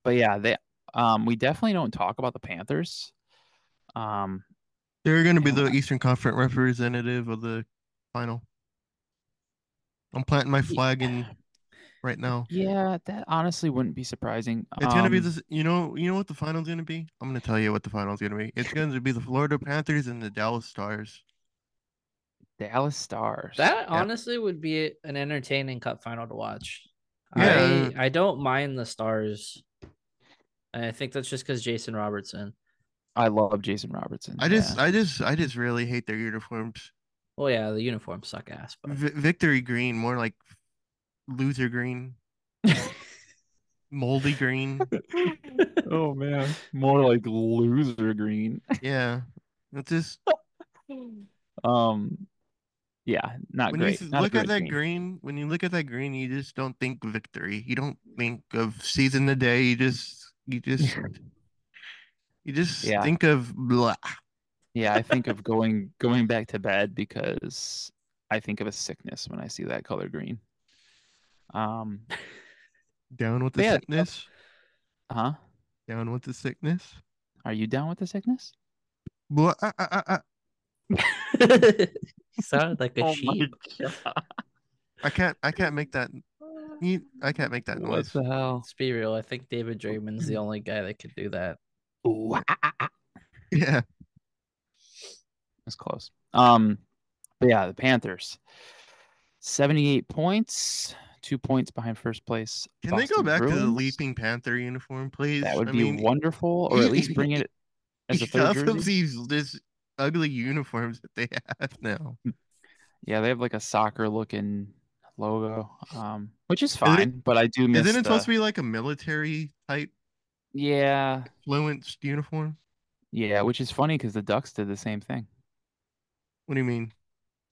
But yeah, they um we definitely don't talk about the Panthers. Um They're going to be the Eastern Conference representative of the final. I'm planting my flag in right now. yeah, that honestly wouldn't be surprising. It's gonna be Um, this. You know. You know what the final's gonna be. I'm gonna tell you what the final's gonna be. It's going to be the Florida Panthers and the Dallas Stars. Dallas Stars. That honestly would be an entertaining cup final to watch. Yeah. I I don't mind the stars. I think that's just because Jason Robertson. I love Jason Robertson. I just, yeah. I just, I just really hate their uniforms. Well, yeah, the uniforms suck ass. But V- victory green, more like loser green, moldy green. oh man, more like loser green. Yeah, it's just Um, yeah, not when great. you not a look at that green. green, when you look at that green, you just don't think victory. You don't think of season the day. You just, you just, you just Yeah. think of blah. Yeah, I think of going going back to bed because I think of a sickness when I see that color green. Um, Down with the Yeah. sickness. huh? Down with the sickness. Are you down with the sickness? Blah, ah, ah, ah, ah. he sounded like a sheep. I can't, I can't make that. I can't make that noise. What noise. the hell? Let's be real. I think David Draiman's the only guy that could do that. Ooh, ah, ah, ah. Yeah. That's close. Um, but yeah, the Panthers, seventy-eight points, two points behind first place. Can they go Boston back to the Leaping Panther uniform, please? That would I be mean, wonderful, or at least bring it as a third jersey. these this ugly uniforms that they have now. Yeah, they have like a soccer-looking logo, um, which is it- fine. but I do miss. Isn't it supposed to be like a military type Yeah, fluenced uniform? yeah, which is funny because the Ducks did the same thing. What do you mean?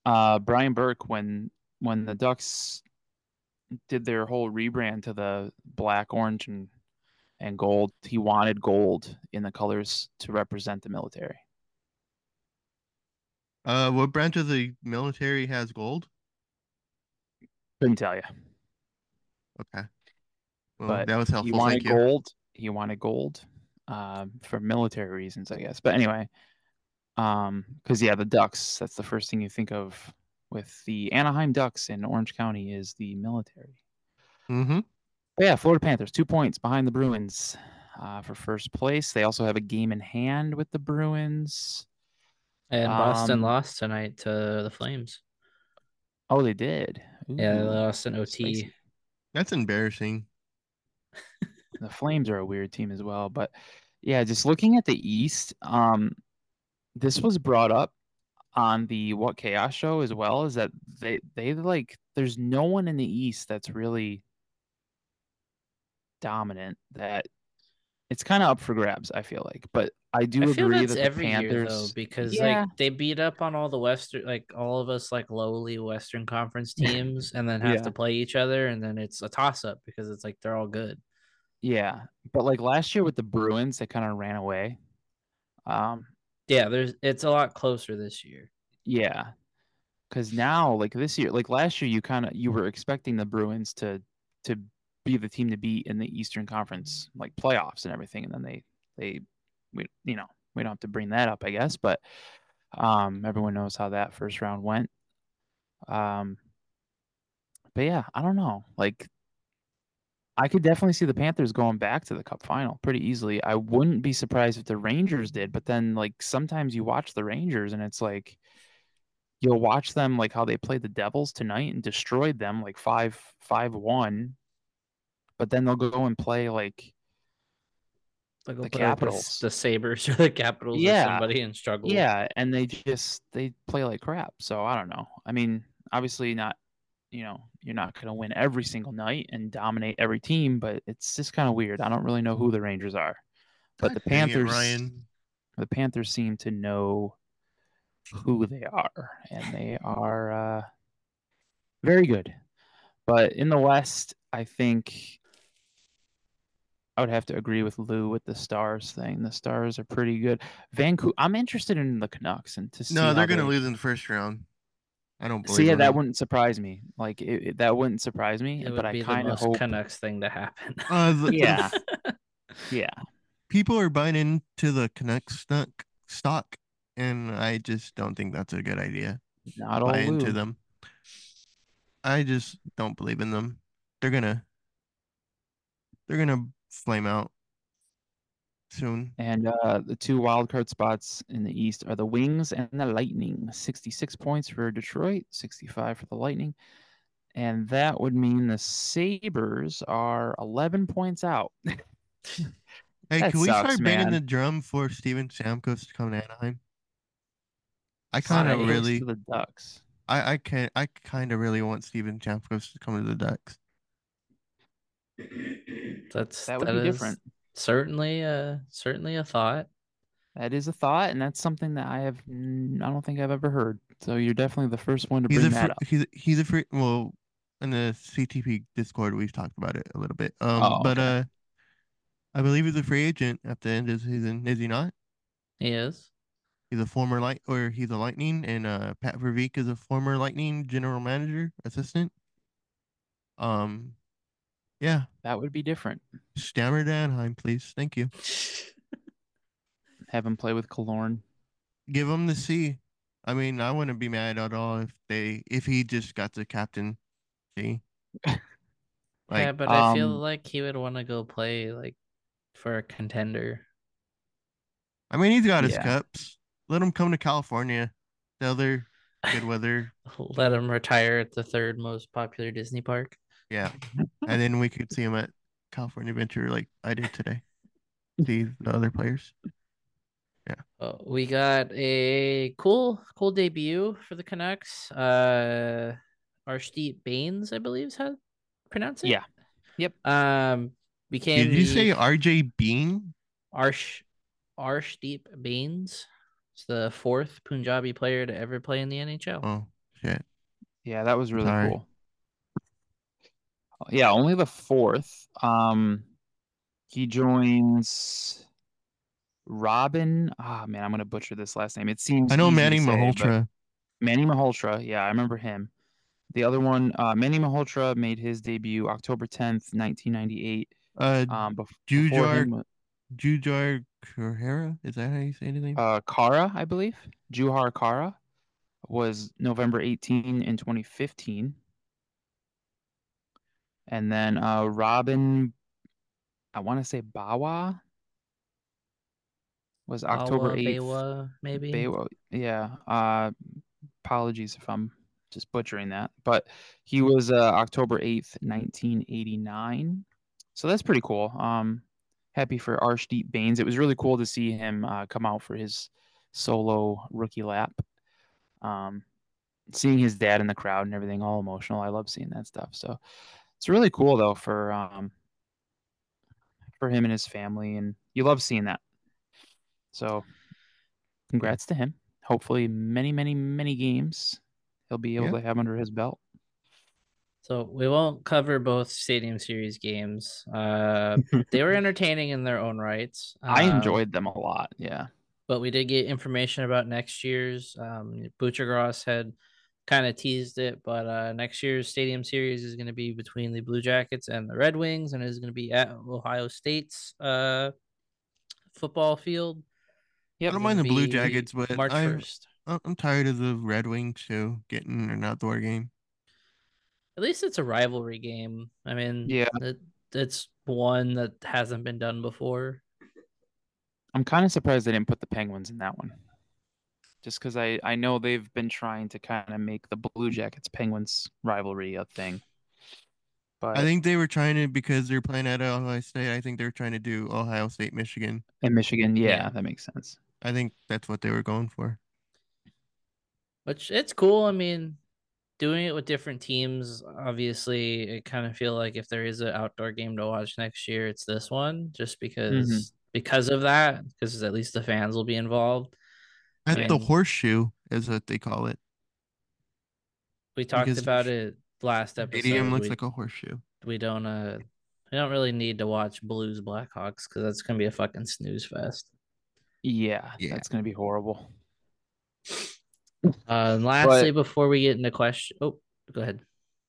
uh Brian Burke when when the Ducks did their whole rebrand to the black, orange, and and gold, he wanted gold in the colors to represent the military. Uh, what branch of the military has gold? Couldn't tell you, Okay. Well, but that was he helpful. wanted Thank you. gold. He wanted gold, um, for military reasons, I guess. But anyway, um, because yeah, the Ducks. That's the first thing you think of with the Anaheim Ducks in Orange County is the military. Mm-hmm. But yeah, Florida Panthers, two points behind the Bruins uh, for first place. They also have a game in hand with the Bruins. And Boston Um, lost tonight to the Flames. Oh, they did. Yeah, they lost in OT. That's embarrassing. The Flames are a weird team as well. But yeah, just looking at the East, um, this was brought up on the What Chaos show as well. Is that they they like there's no one in the East that's really dominant. That it's kind of up for grabs. I feel like, but I do I feel agree that's that the every year though, Panthers. because Yeah. like they beat up on all the Western, like all of us, like lowly Western Conference teams, and then have Yeah. to play each other, and then it's a toss up because it's like they're all good. Yeah, but like last year with the Bruins, they kind of ran away. Um, Yeah, there's it's a lot closer this year. yeah, because now like this year, like last year, you kind of you were expecting the Bruins to to be the team to beat in the Eastern Conference like playoffs and everything, and then they they we you know we don't have to bring that up, I guess, but um, everyone knows how that first round went. Um, but yeah, I don't know, like. I could definitely see the Panthers going back to the Cup final pretty easily. I wouldn't be surprised if the Rangers did, but then like sometimes you watch the Rangers and it's like you'll watch them like how they played the Devils tonight and destroyed them like five five one, but then they'll go and play like Like The the Capitals. the Sabres or the Capitals, Yeah. or somebody and struggle. yeah, and they just they play like crap. So I don't know. I mean, obviously not. You know, you're not going to win every single night and dominate every team, but it's just kind of weird. I don't really know who the Rangers are, but the dang it, Panthers. Ryan. the Panthers seem to know who they are, and they are uh, very good. But in the West, I think I would have to agree with Lou with the Stars thing. The Stars are pretty good. Vancouver. I'm interested in the Canucks and to see. No, they're gonna they- lose in the first round. I don't believe. See, yeah, that them. wouldn't surprise me. Like it, it- that wouldn't surprise me. It but would I be the kind of most hope. Canucks thing to happen. Uh, the- the Yeah. Yeah, people are buying into the Canucks stock, stock, and I just don't think that's a good idea. not all Buy into Lou. them. I just don't believe in them. They're gonna, they're gonna flame out soon. And uh, the two wild card spots in the East are the Wings and the Lightning. 66 points for Detroit, 65 for the Lightning. And that would mean the Sabres are 11 points out. Hey, That can we sucks, start banging the drum for Steven Stamkos to come to Anaheim? I kind of really, the Ducks. I I can I kind of really want Steven Stamkos to come to the Ducks. That's That would that be is different. Certainly, a certainly a thought. That is a thought, and that's something that I have. i don't think I've ever heard. So you're definitely the first one to He's bring a that up. he's a- he's a free well in the CTP Discord we've talked about it a little bit. Um, Oh, but okay. uh, I believe he's a free agent at the end of the season. Is he not? He is. He's a former light or he's a Lightning, and uh, Pat Verbeek is a former Lightning general manager assistant. Um, yeah, That would be different. Stammer to Anaheim, please. Thank you. Have him play with Kalorn. Give him the C. I mean, I wouldn't be mad at all if they if he just got the captain C. yeah, Like, but I feel um, like he would want to go play like for a contender. I mean, he's got his Yeah. cups. Let him come to California. The other good weather. Let him retire at the third most popular Disney park. Yeah. And then we could see him at California Adventure like I did today. See the other players. Uh, we got a cool, cool debut for the Canucks. Uh, Arshdeep Bains, I believe is how to pronounce it. Yeah. Yep. Um, became. Did you say RJ Bean? Arsh Arshdeep Bains? It's the fourth Punjabi player to ever play in the NHL. Oh shit. Yeah, that was really Sorry. cool. Yeah, only the fourth. Um, he joins Robin. Ah, man, I'm gonna butcher this last name. It seems I know Manny say, Malhotra. Manny Malhotra. Yeah, I remember him. The other one, uh, Manny Malhotra made his debut October 10th, 1998. Uh Um, bef- Jujhar him, Jujhar Carrera? Is that how you say his name? uh, Khaira, I believe, Juhar Kara, was November 18 in 2015. And then uh, Robin, I want to say Bawa, was October Awa 8th. Bewa, maybe. Baywa, yeah. Uh, apologies if I'm just butchering that, but he was uh, October 8th, 1989. So that's pretty cool. Um, happy for Arshdeep Bains. It was really cool to see him uh, come out for his solo rookie lap. Um, seeing his dad in the crowd and everything, all emotional. I love seeing that stuff. So it's really cool though for um for him and his family, and you love seeing that. So congrats to him. Hopefully, many, many, many games he'll be able Yeah. to have under his belt. So we won't cover both Stadium Series games. Uh, they were entertaining in their own rights. I Um, enjoyed them a lot. Yeah. but we did get information about next year's. Um, Butchergross had kind of teased it, but uh, next year's Stadium Series is going to be between the Blue Jackets and the Red Wings, and is going to be at Ohio State's uh, football field. I Yep. don't mind the Blue Jackets, but March I'm first. I'm tired of the Red Wings too getting an outdoor game. At least it's a rivalry game. I mean, Yeah. it, it's one that hasn't been done before. I'm kind of surprised they didn't put the Penguins in that one. Just because I, I know they've been trying to kind of make the Blue Jackets Penguins rivalry a thing. But I think they were trying to because they're playing at Ohio State. I think they're trying to do Ohio State, Michigan. and Michigan, yeah, Yeah. that makes sense. I think that's what they were going for. which it's cool. I mean, doing it with different teams, obviously, it kind of feel like if there is an outdoor game to watch next year, it's this one, just mm-hmm. because because of that, because at least the fans will be involved. At the horseshoe is what they call it. We talked Because about it last episode. Stadium looks we, like a horseshoe. we don't uh I don't really need to watch Blues Blackhawks because that's gonna be a fucking snooze fest. Yeah, Yeah. that's gonna be horrible. Uh, and lastly, before we get into question, oh, go ahead.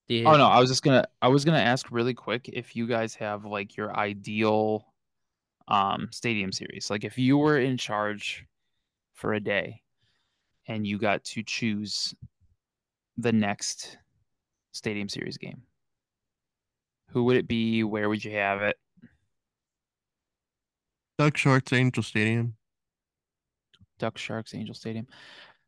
Do you- Oh no, I was just gonna I was gonna ask really quick if you guys have like your ideal um stadium series. Like if you were in charge for a day and you got to choose the next stadium series game. Who would it be? Where would you have it? duck sharks Angel Stadium. Duck Sharks Angel Stadium.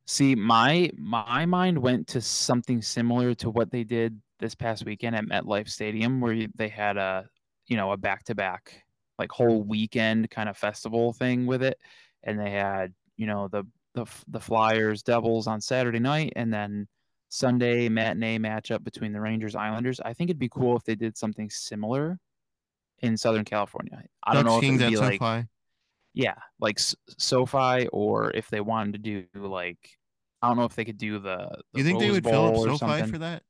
See, my my mind went to something similar to what they did this past weekend at MetLife Stadium, where they had a you know a back to back like whole weekend kind of festival thing with it, and they had you know the the the Flyers Devils on Saturday night, and then Sunday matinee matchup between the Rangers Islanders. I think it'd be cool if they did something similar in Southern California. I don't Ducks know if Kings it'd be like SoFi. yeah, like SoFi, or if they wanted to do like, I don't know if they could do the. the You think they Rose would fill up SoFi something. for that?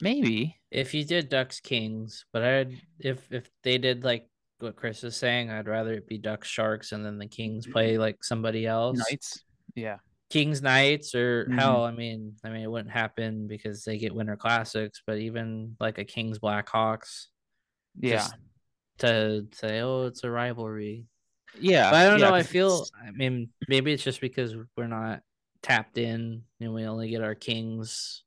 Maybe if you did Ducks Kings, but I'd if if they did like what Chris is saying, I'd rather it be Ducks Sharks and then the Kings play like somebody else. Knights. Yeah, Kings Knights or Mhm. hell, I mean, I mean it wouldn't happen because they get Winter Classics, but even like a Kings Blackhawks yeah, to say, oh, it's a rivalry. yeah. But I don't yeah, know. I feel. it's- I mean, maybe it's just because we're not tapped in, and we only get our Kings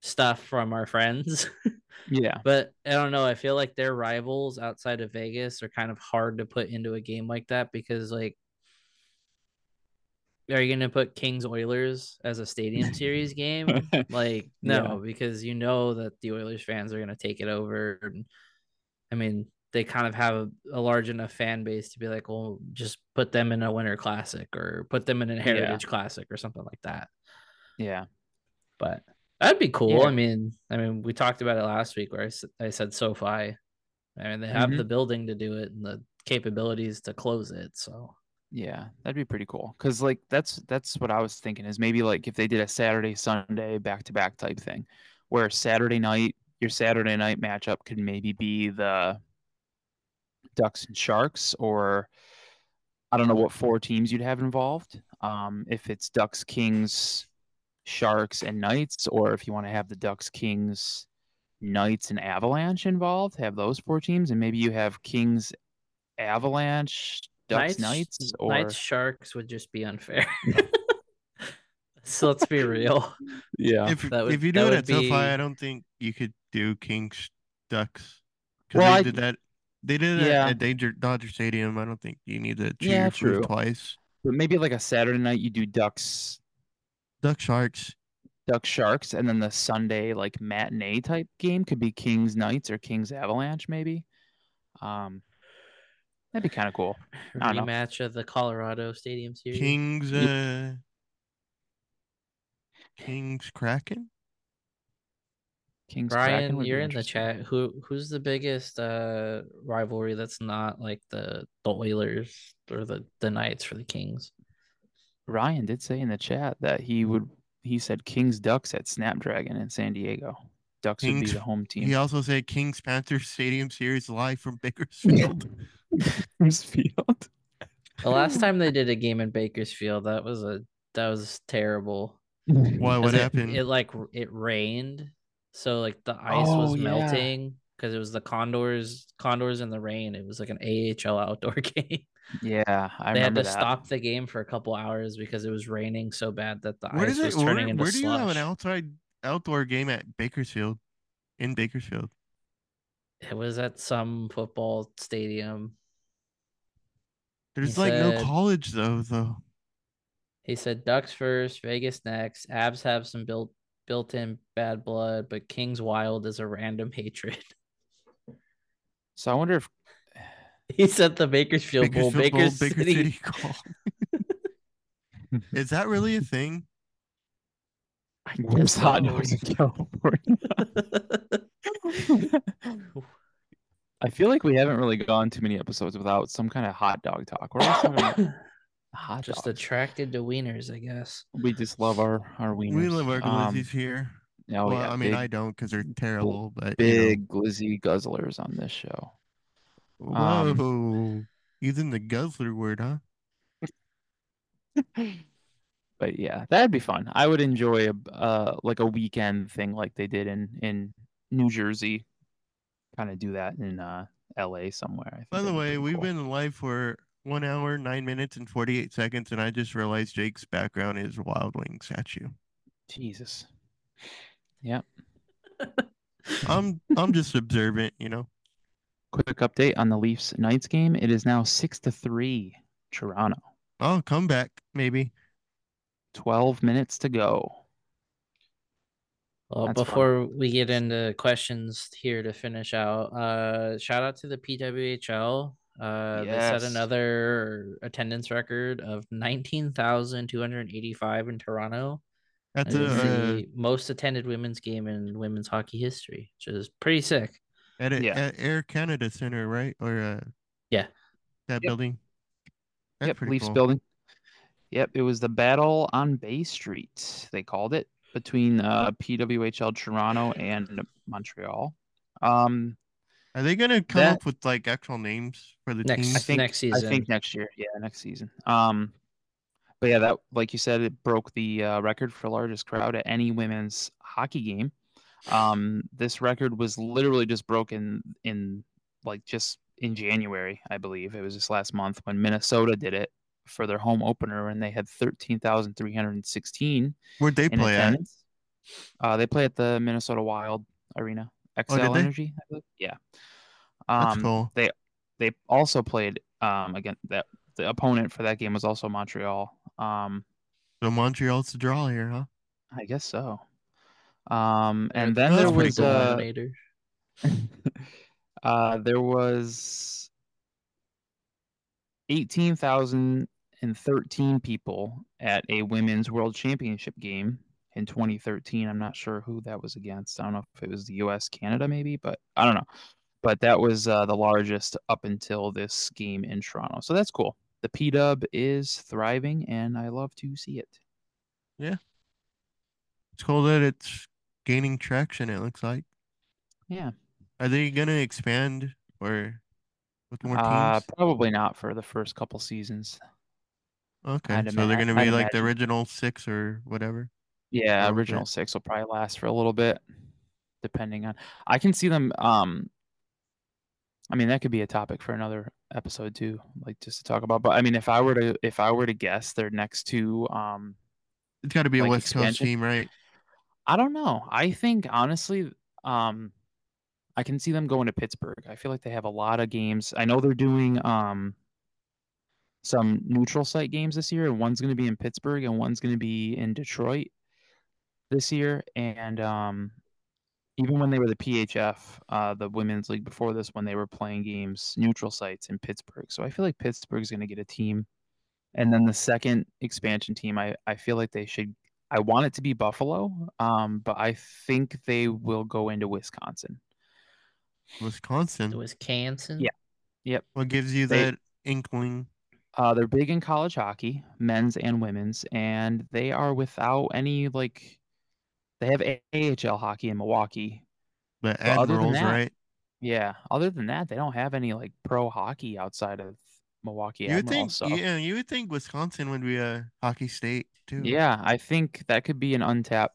stuff from our friends. Yeah, but I don't know. I feel like their rivals outside of Vegas are kind of hard to put into a game like that because, like, are you going to put Kings Oilers as a Stadium Series game? Like, no, because you know that the Oilers fans are going to take it over. And, I mean, they kind of have a, a large enough fan base to be like, well, just put them in a Winter Classic or put them in a Heritage Classic or something like that. yeah, But that'd be cool. Yeah. I mean, I mean, we talked about it last week where I said SoFi. I mean, they have Mhm. the building to do it and the capabilities to close it. So yeah. That'd be pretty cool. Cause like that's that's what I was thinking is maybe like if they did a Saturday Sunday back to back type thing, where Saturday night your Saturday night matchup could maybe be the Ducks and Sharks, or I don't know what four teams you'd have involved. Um, if it's Ducks, Kings, Sharks, and Knights, or if you want to have the Ducks, Kings, Knights, and Avalanche involved, have those four teams, and maybe you have Kings, Avalanche, Ducks, Knights, or Knights Sharks would just be unfair. so let's be real. yeah, if that would- if you that do it would at SoFi, I don't think you could do Kings Ducks. Because Well, they I- did that. They did it Yeah. at, at Danger Dodger Stadium. I don't think you need to cheer Yeah, true. twice. but maybe like a Saturday night you do Ducks, Duck Sharks. Duck Sharks, and then the Sunday like matinee type game could be Kings, Knights, or Kings, Avalanche, maybe. Um, that'd be kind of cool. I know. Rematch of the Colorado Stadium Series. Kings. Uh, Kings Kraken. Kings, Kraken Brian, would you're in the chat. Who who's the biggest uh rivalry that's not like the the Oilers or the the Knights for the Kings? Ryan did say in the chat that he would. He said Kings Ducks at Snapdragon in San Diego. Ducks would be the home team. He also said Kings Panthers Stadium Series live from Bakersfield. Bakersfield. The last time they did a game in Bakersfield, that was a that was terrible. Why? 'Cause What it, happened? It like it rained, so like the ice oh, was Oh, yeah. melting because it was the Condors Condors in the rain. It was like an AHL outdoor game. Yeah, I they had to that. stop the game for a couple hours because it was raining so bad that the where ice does was it? turning Where, into where do you have an outside outdoor game at Bakersfield? In Bakersfield. It was at some football stadium. There's He like no college though. Though. He said Ducks first, Vegas next. Abs have some built built-in bad blood, but Kings Wild is a random hatred. So I wonder if He said the Bakersfield, Bowl, Baker, Baker City. City call. Is that really a thing? I guess hot dogs in California? I feel like we haven't really gone too many episodes without some kind of hot dog talk. We're always talking hot Just dogs. attracted to wieners, I guess. We just love our our wieners. We love our Um, glizzies here. Oh well, yeah, I mean, big, I don't because they're terrible, but big glizzy guzzlers on this show. You know. um, Whoa, using the guzzler word, huh? but yeah, that'd be fun. I would enjoy a uh like a weekend thing like they did in in New Jersey. Kind of do that in uh L.A. somewhere. I think By the that'd be way, we've cool. been live for one hour, nine minutes, and forty-eight seconds, and I just realized Jake's background is Wild Wing statue. Jesus. Yeah. I'm I'm just observant, you know. Quick update on the Leafs Knights game. It is now six to three, Toronto. Oh, come back, maybe. Twelve minutes to go. Well, That's fun. before we get into questions here to finish out, uh, shout out to the PWHL. Uh, they set another attendance record of nineteen thousand two hundred eighty-five in Toronto. That's a is uh, the most attended women's game in women's hockey history, which is pretty sick. At, a, Yeah. at Air Canada Center, right? Or uh, Yeah. that Yep. building. That's yep, pretty Leafs cool. building. Yep, it was the battle on Bay Street. They called it between uh, PWHL Toronto and Montreal. Um, Are they gonna come That- up with like actual names for the Next- teams? I think next season. I think next year. Yeah, next season. Um, but yeah, that like you said, it broke the uh, record for largest crowd at any women's hockey game. Um, this record was literally just broken in like just in January, I believe. It was just last month when Minnesota did it for their home opener, and they had thirteen thousand three hundred and sixteen Where'd they play at? Uh, they play at the Minnesota Wild Arena, Xcel Oh. Energy. I believe. Yeah. That's Um, cool. they also played um again that the opponent for that game was also Montreal. Um So Montreal's the draw here, huh? I guess so. Um and then there was cool. uh, uh there was 18,013 people at a women's world championship game in 2013. I'm not sure who that was against. I don't know if it was the US Canada maybe, but I don't know. But that was uh, the largest up until this game in Toronto. So that's cool. The P Dub is thriving and I love to see it. Yeah, it's cool that it's gaining traction. It looks like. Yeah. Are they gonna expand or with more Uh, teams? probably not for the first couple seasons. Okay, I'd so they're gonna be I'd like the original six or whatever. Yeah, okay. original six will probably last for a little bit, depending on. I can see them. Um, I mean, that could be a topic for another episode too, like just to talk about. But I mean, if I were to, if I were to guess, their next two, um, It's got to be a Like West Coast team, right? I don't know. I think honestly, um, I can see them going to Pittsburgh. I feel like they have a lot of games. I know they're doing um some neutral site games this year, and one's going to be in Pittsburgh and one's going to be in Detroit this year. And um, even when they were the PHF, uh, the women's league before this, when they were playing games neutral sites in Pittsburgh, so I feel like Pittsburgh's going to get a team. And then the second expansion team, I I feel like they should I want it to be Buffalo, um, but I think they will go into Wisconsin. Wisconsin. It was Canson. Yeah. What gives you They- that inkling? Uh, they're big in college hockey, men's and women's, and they are without any like. They have AHL hockey in Milwaukee. The But other than Admirals, that, right? Yeah. Other than that, they don't have any like pro hockey outside of Milwaukee You would think, so yeah, you would think Wisconsin would be a hockey state too. yeah, I think that could be an untapped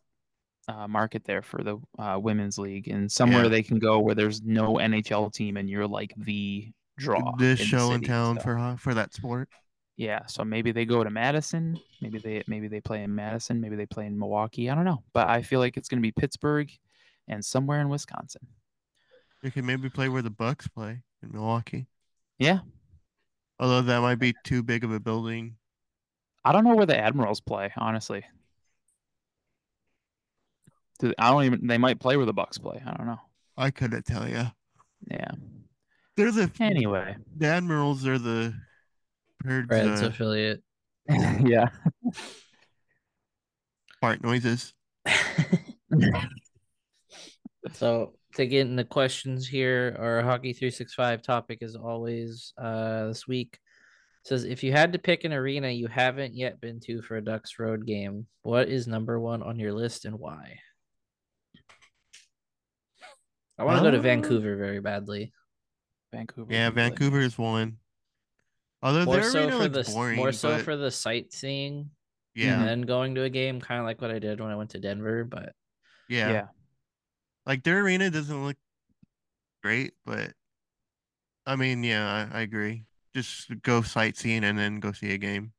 uh, market there for the uh, women's league, and somewhere Yeah. they can go where there's no NHL team, and you're like the draw. the in show in city, town for for that sport. Yeah, so maybe they go to Madison. Maybe they maybe they play in Madison. Maybe they play in Milwaukee. I don't know, but I feel like it's going to be Pittsburgh and somewhere in Wisconsin. You could maybe play where the Bucks play in Milwaukee. Yeah, Although that might be too big of a building. I don't know where the Admirals play. Honestly, I don't even. They might play where the Bucks play. I don't know. I couldn't tell you. Yeah. They're the Anyway. the Admirals are the birds Reds uh, affiliate. yeah. fart noises. So to get into questions here, our hockey three six five topic is always uh this week says if you had to pick an arena you haven't yet been to for a Ducks road game, what is number one on your list and why? I want to go to Uh, Vancouver very badly. Vancouver. Yeah, would be really Vancouver is one. Although More so arena for the boring, more so but for the sightseeing yeah, and then going to a game, kind of like what I did when I went to Denver. But yeah, Yeah. Like their arena doesn't look great, but I mean, yeah, I, I agree. Just go sightseeing and then go see a game.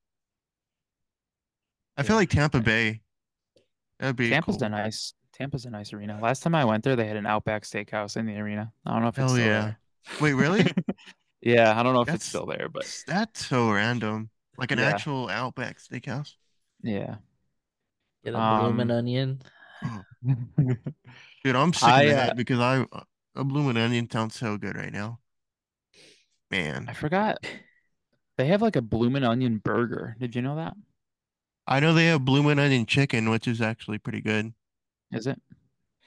I feel like Tampa Bay. That'd be Tampa's cool. a nice. Tampa's a nice arena. Last time I went there, they had an Outback Steakhouse in the arena. I don't know if it's Hell still yeah. there. Wait, really? Yeah, I don't know if That's- it's still there, but That's so random. Like an Yeah. actual Outback Steakhouse. yeah. get a bloomin' Um, onion. Dude, I'm sick I, of uh, that because I a bloomin' onion sounds so good right now. Man, I forgot. They have like a bloomin' onion burger. Did you know that? I know they have bloomin' onion chicken, which is actually pretty good. Is it?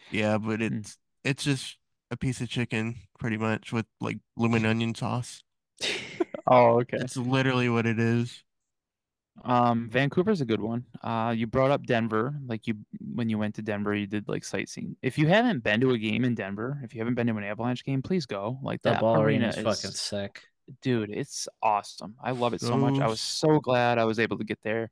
Yeah, but Hmm. it's it's just a piece of chicken pretty much with like bloomin' onion sauce. Oh, okay. It's literally what it is. Um, Vancouver's a good one. Uh, you brought up Denver. Like you, when you went to Denver, you did like sightseeing. If you haven't been to a game in Denver, if you haven't been to an Avalanche game, please go. Like the that ball arena arena is fucking sick. dude, it's awesome. I love it so much. I was so glad I was able to get there.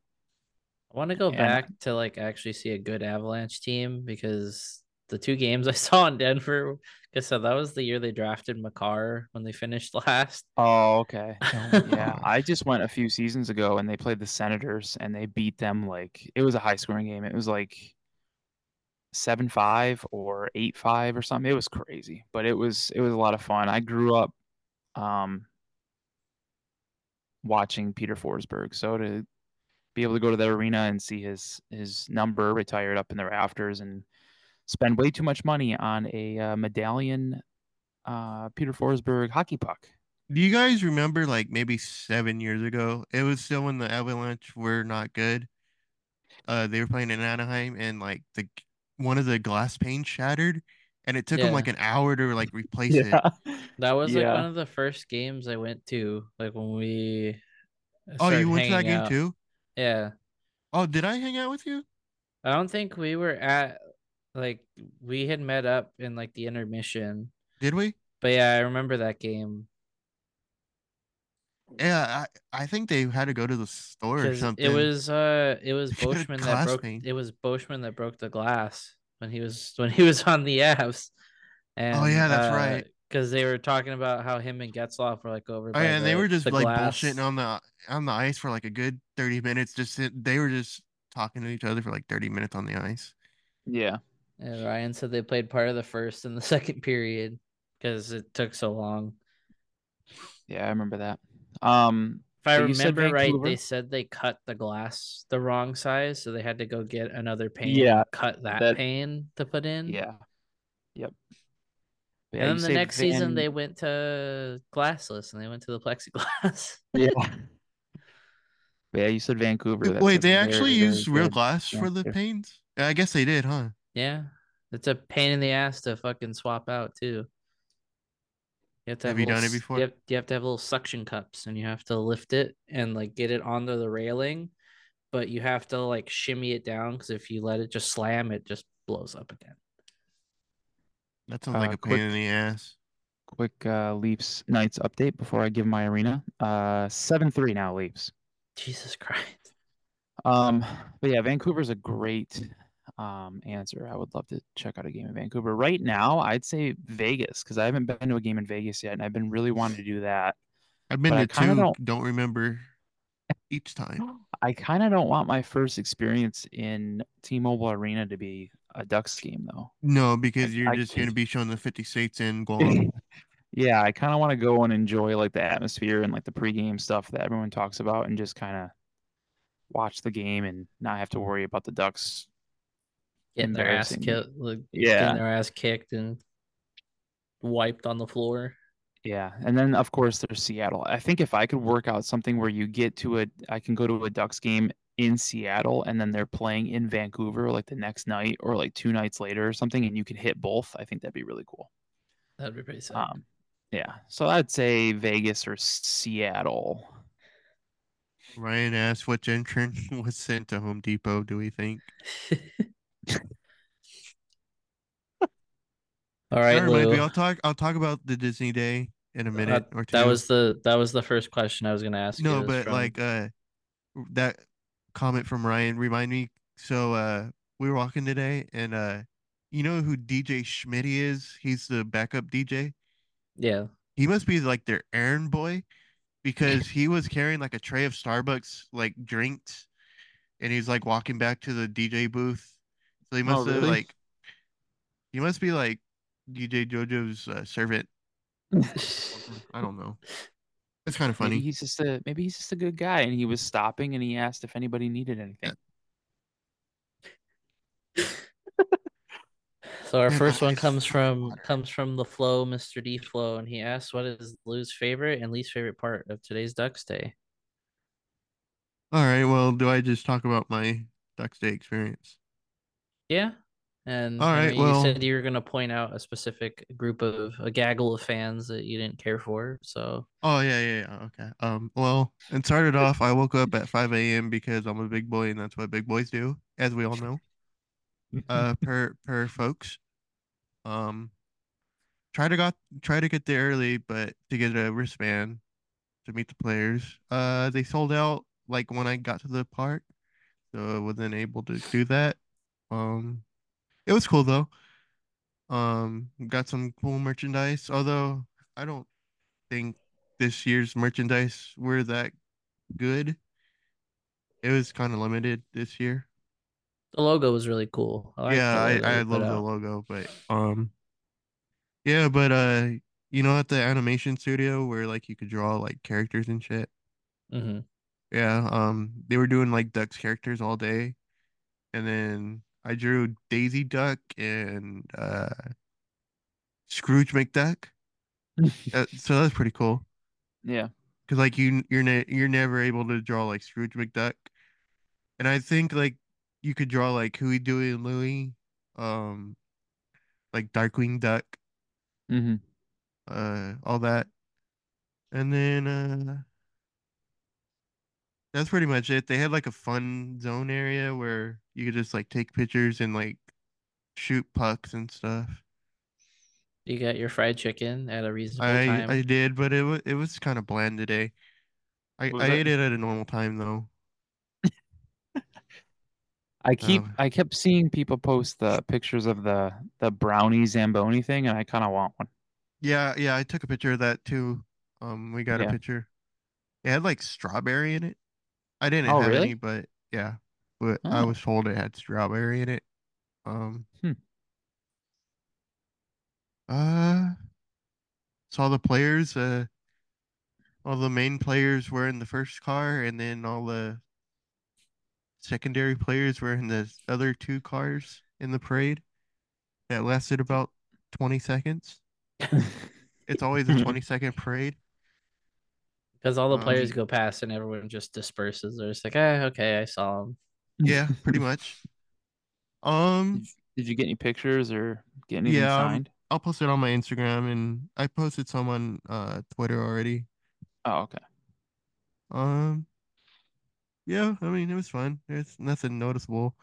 I want to go And- back to like actually see a good Avalanche team because the two games I saw in Denver, I said, that was the year they drafted Makar when they finished last. Oh, okay. Yeah, I just went a few seasons ago and they played the Senators and they beat them like it was a high scoring game. It was like seven five or eight five or something. It was crazy, but it was it was a lot of fun. I grew up um watching Peter Forsberg, so to be able to go to the arena and see his his number retired up in the rafters and spend way too much money on a uh, medallion uh Peter Forsberg hockey puck. Do you guys remember like maybe seven years ago? It was still when the Avalanche were not good. Uh, they were playing in Anaheim and like the one of the glass panes shattered, and it took them like an hour to like replace it. That was like one of the first games I went to, like when we. Oh, you went to that hanging game out. too? Yeah, Oh, did I hang out with you? I don't think we were at like we had met up in like the intermission, Did we? but yeah, I remember that game Yeah, I, I think they had to go to the store or something. it was uh it was Get Boschman that broke pane. it was Boschman that broke the glass when he was when he was on the Avs. And, Oh, yeah, that's right. Because they were talking about how him and Getzlaf were like over. Oh, by yeah, and they were just the like glass. bullshitting on the on the ice for like a good 30 minutes. Just they were just talking to each other for like 30 minutes on the ice. Yeah. And Ryan said they played part of the first and the second period because it took so long. Yeah, I remember that. Um, If I But you said remember right, they said they cut the glass the wrong size, so they had to go get another pane. Yeah, and cut that, that- pane to put in. yeah, yep. But And yeah, then the say next season they went to glassless and they went to the plexiglass. yeah. Yeah, you said Vancouver. that's Wait, they very, actually very used real good glass for the answer. panes? I guess they did, huh? Yeah, it's a pain in the ass to fucking swap out too. You have to Have have, you little done it before? You have, you have to have little suction cups, and you have to lift it and like get it onto the railing, but you have to like shimmy it down because if you let it just slam, it just blows up again. That sounds like Uh, a pain in the ass. Quick uh, Leafs Knights update before I give my arena. Uh, seven three now Leafs. Jesus Christ. Um, but yeah, Vancouver's a great um answer. I would love to check out a game in Vancouver. Right now, I'd say Vegas because I haven't been to a game in Vegas yet, and I've been really wanting to do that. I've been but to 2 don't- don't remember each time. I kind of don't want my first experience in T-Mobile Arena to be a Ducks game though. No, because you're I just going to be showing the 50 states in Guam. yeah, I kind of want to go and enjoy like the atmosphere and like the pregame stuff that everyone talks about, and just kind of watch the game and not have to worry about the Ducks. Getting their ass kicked, like, Yeah. getting their ass kicked and wiped on the floor. Yeah, and then of course there's Seattle. I think if I could work out something where you get to a, I can go to a Ducks game in Seattle and then they're playing in Vancouver like the next night or like two nights later or something, and you can hit both. I think that'd be really cool. That'd be pretty sick. Um, yeah, so I'd say Vegas or Seattle. Ryan asked which entrant was sent to Home Depot, do we think? All right, or maybe I'll talk. I'll talk about the Disney Day in a Uh, minute or two. that was the that was the first question I was gonna ask. no, but from- like uh, that comment from Ryan remind me. So uh, we were walking today, and uh, you know who DJ Schmidt is? He's the backup DJ. yeah, He must be like their errand boy, because he was carrying like a tray of Starbucks like drinks, and he's like walking back to the DJ booth. So he Oh, must have really? like, he must be like DJ JoJo's uh, servant. I don't know. It's kind of funny. Maybe he's just a maybe he's just a good guy, and he was stopping, and he asked if anybody needed anything. So our first one comes from comes from the flow, Mr. D Flow, and he asks, "What is Lou's favorite and least favorite part of today's Ducks Day?" All right. Well, do I just talk about my Ducks Day experience? Yeah, and All I right, know you well- said you were gonna point out a specific group of a gaggle of fans that you didn't care for. So Oh yeah, yeah, yeah. Okay. Um. Well, it started off. I woke up at 5 a.m. because I'm a big boy, and that's what big boys do, as we all know. Uh, per per folks. Um. Try to got try to get there early, but to get a wristband to meet the players. Uh, they sold out like when I got to the park, so I wasn't able to do that. Um, it was cool though. Um, got some cool merchandise. Although I don't think this year's merchandise were that good. It was kind of limited this year. the logo was really cool. I yeah, I, I love the logo, but um, yeah, but uh, you know, at the animation studio where like you could draw like characters and shit. Mhm. Yeah, um, they were doing like Ducks characters all day, and then I drew Daisy Duck and uh, Scrooge McDuck. Uh, so that's pretty cool. Yeah. Cause like you you're ne- you're never able to draw like Scrooge McDuck, and I think like you could draw like Huey, Dewey, and Louie, um, like Darkwing Duck, Mm-hmm. uh, all that, and then uh, that's pretty much it. They had like a fun zone area where you could just like take pictures and like shoot pucks and stuff. You got your fried chicken at a reasonable I time. I did, but it was it was kind of bland today. I I it? ate it at a normal time though. I keep Um, I kept seeing people post the pictures of the the brownie zamboni thing, and I kind of want one. Yeah, yeah, I took a picture of that too. Um, we got a picture. It had like strawberry in it. I didn't Oh, have really? any, but yeah, but I Oh. was told it had strawberry in it. Um, Hmm. uh, saw the players. Uh, all the main players were in the first car, and then all the secondary players were in the other two cars in the parade. That lasted about 20 seconds. It's always a 20 second parade. Because all the Um, players go past and everyone just disperses. They're just like, eh, okay, I saw him. Yeah, pretty much. Um, Did you, did you get any pictures or get anything Yeah, um, signed? I'll post it on my Instagram and I posted some on uh Twitter already. Oh, okay. Um, yeah, I mean it was fun. There's nothing noticeable.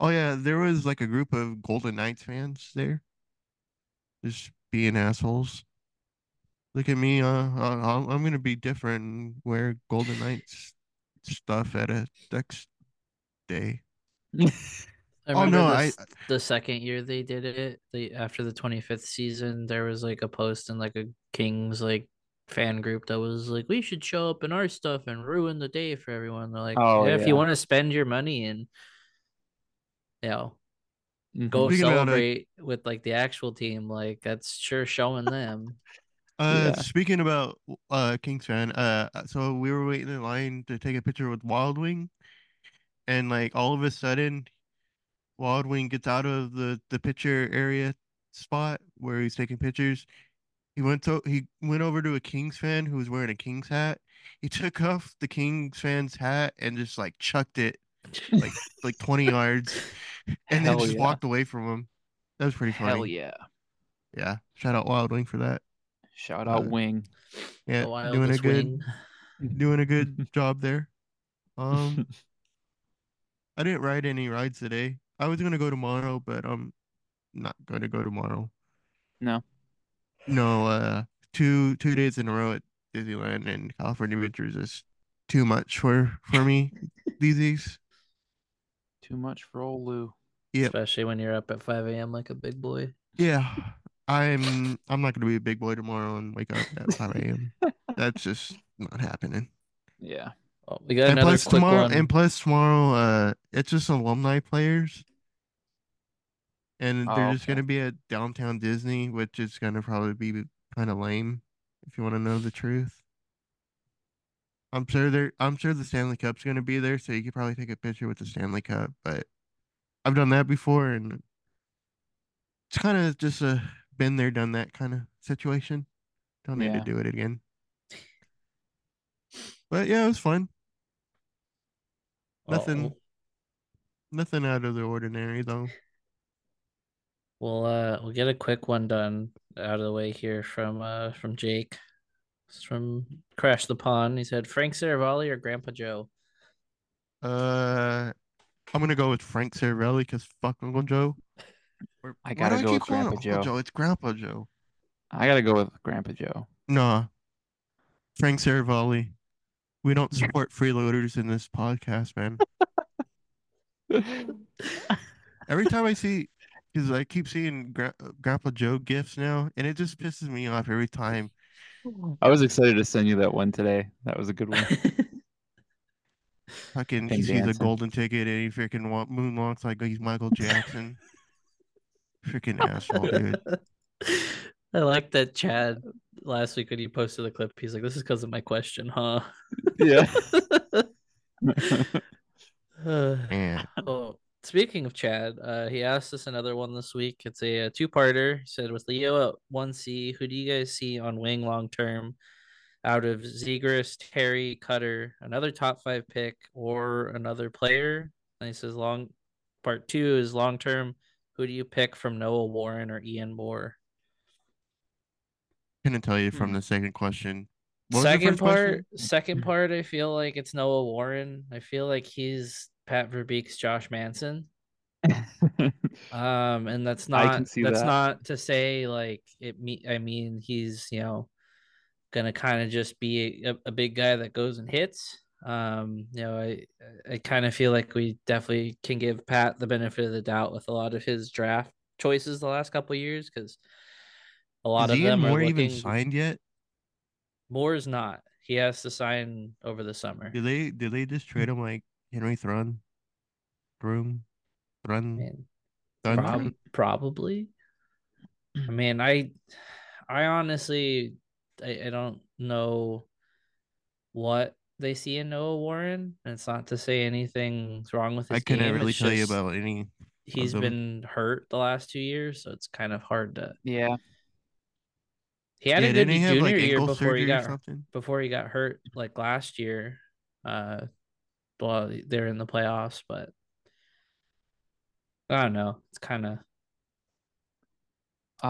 Oh yeah, there was like a group of Golden Knights fans there, just being assholes. Look at me, uh, uh, I'm I'm gonna be different and wear Golden Knights stuff at a Ducks day. I Oh, remember no, the, I- s- the second year they did it, the after the 25th season, there was like a post in like a Kings like fan group that was like, we should show up in our stuff and ruin the day for everyone. They're like, Oh, yeah, if you want to spend your money and you know Mhm. go Speaking about, uh, celebrate with like the actual team, like that's sure showing them. Uh, Yeah. speaking about uh Kings fan, uh, so we were waiting in line to take a picture with Wild Wing, and like all of a sudden, Wild Wing gets out of the the picture area spot where he's taking pictures. He went to he went over to a Kings fan who was wearing a Kings hat. He took off the Kings fan's hat and just like chucked it like like 20 yards, and then just yeah. walked away from him. That was pretty funny. Hell yeah! Yeah, shout out Wild Wing for that. Shout out Uh, Wing. Yeah, the doing a good wing. doing a good job there. Um, I didn't ride any rides today. I was gonna go tomorrow, but I'm not gonna go tomorrow. No. No, uh, two two days in a row at Disneyland and California Adventures is too much for for me these days. Too much for old Lou. Yep. Especially when you're up at 5 a.m. like a big boy. Yeah, I'm I'm not gonna be a big boy tomorrow and wake up at 5 a.m. That's just not happening. Yeah. Oh, we got And another plus quick tomorrow, one. and plus tomorrow, uh, it's just alumni players, and they're Oh, just okay. gonna be at downtown Disney, which is gonna probably be kind of lame, if you want to know the truth. I'm sure there. I'm sure the Stanley Cup's gonna be there, so you could probably take a picture with the Stanley Cup. But I've done that before, and it's kind of just a been there, done that kind of situation. Don't need Yeah. to do it again. But yeah, it was fun. nothing- Oh, Nothing out of the ordinary though. We'll uh we'll get a quick one done out of the way here from uh from Jake. It's from Crash the Pond. He said Frank Seravalli or Grandpa Joe. Uh, I'm gonna go with Frank Seravalli because fuck Uncle Joe. Or, I gotta do go with Grandpa Uncle Joe. Joe. It's Grandpa Joe. I gotta go with Grandpa Joe. Nah, Frank Seravalli. We don't support freeloaders in this podcast, man. Every time I see, because I keep seeing Gra- Grandpa Joe gifts now, and it just pisses me off every time. I was excited to send you that one today. That was a good one. Fucking, he sees a golden ticket and he freaking wa- moonwalks like he's Michael Jackson. freaking asshole, dude. I like that Chad last week when he posted the clip. He's like, "This is because of my question, huh?" yeah. Uh, Man, oh, speaking of Chad, uh, he asked us another one this week. It's a, uh two-parter. He said, "With Leo at one C, who do you guys see on wing long term? Out of Zegras, Terry, Cutter, another top five pick, or another player?" And he says, "Long part two is long term. Who do you pick from Noah Warren or Ian Moore?" couldn't tell you from Hmm. the second question. What second part, question? second part, I feel like it's Noah Warren. I feel like he's Pat Verbeek's Josh Manson. Um, and that's not that's that. not to say like it me I mean he's you know gonna kind of just be a, a big guy that goes and hits. Um, you know, I I kind of feel like we definitely can give Pat the benefit of the doubt with a lot of his draft choices the last couple years because a lot Is of them Moore are even signed yet? Moore's not. He has to sign over the summer. Did they did they just trade him like Henry Thrun? Broom? Thrun? Thun? prob- probably. I mean, I, I honestly, I, I don't know what they see in Noah Warren. And it's not to say anything's wrong with his I couldn't really it's tell you just about any. He's them. been hurt the last two years, so it's kind of hard to. yeah. He had yeah, a good didn't he have junior like year ankle before he or got something? before he got hurt like last year. Uh, well, they're in the playoffs, but I don't know. It's kind of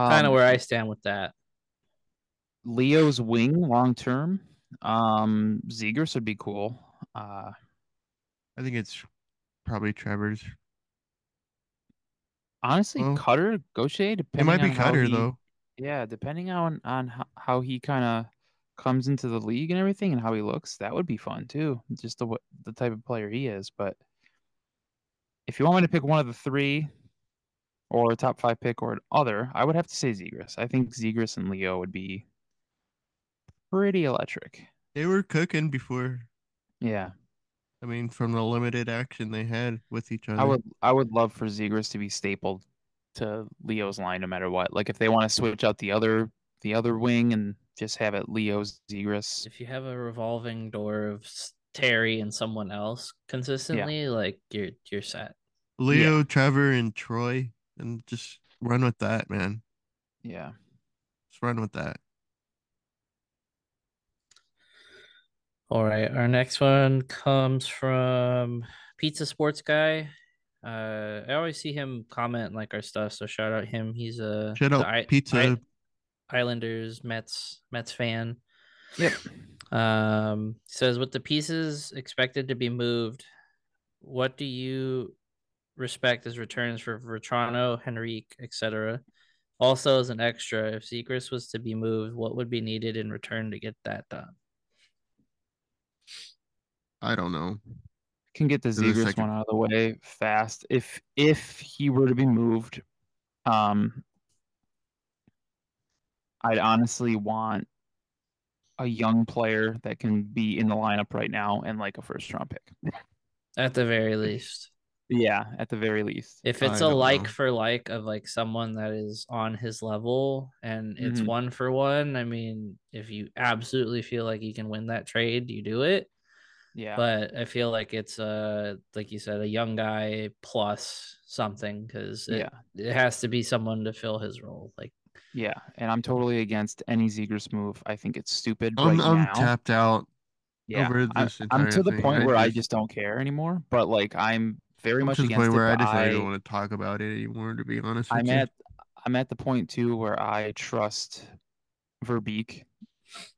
kind of Um, where I stand with that. Leo's wing long term. Um, Zegras would be cool. Uh, I think it's probably Trevor's. honestly, Well, Cutter, Gauthier, It might be Cutter he- though. Yeah, depending on on how, how he kind of comes into the league and everything and how he looks, that would be fun too. Just the the type of player he is. But if you want me to pick one of the three, or a top five pick or an other, I would have to say Zegras. I think Zegras and Leo would be pretty electric. They were cooking before. Yeah, I mean, from the limited action they had with each other. I would I would love for Zegras to be stapled to Leo's line no matter what. Like if they want to switch out the other the other wing and just have it Leo's Zegras. If you have a revolving door of Terry and someone else consistently, like you're you're set. Leo, Trevor, and Troy, and just run with that, man. Yeah. Just run with that. All right, our next one comes from Pizza Sports Guy. Uh, I always see him comment like our stuff, so shout out him. He's a Shout out I- Pizza. I- Islanders Mets Mets fan. Yep. Um, says with the pieces expected to be moved, what do you respect as returns for Vatrano, Henrique, etc.? Also, as an extra, if Zegras was to be moved, what would be needed in return to get that done? I don't know. Can get the the Zegras second- one out of the way fast. If if he were to be moved, um, I'd honestly want a young player that can be in the lineup right now and like a first round pick. At the very least. Yeah, at the very least. If it's a like know. for like of like someone that is on his level and it's Mhm. one for one, I mean, if you absolutely feel like you can win that trade, you do it. Yeah. But I feel like it's uh like you said, a young guy plus something because it, yeah. it has to be someone to fill his role. Like Yeah. And I'm totally against any Zegras move. I think it's stupid I'm right I'm now. tapped out. yeah. over I- this I'm to entire the thing. point I where I just- just don't care anymore. But like I'm very I'm much to the against point it. where I but decided I I- don't want to talk about it anymore. To be honest I'm you. at I'm at the point too where I trust Verbeek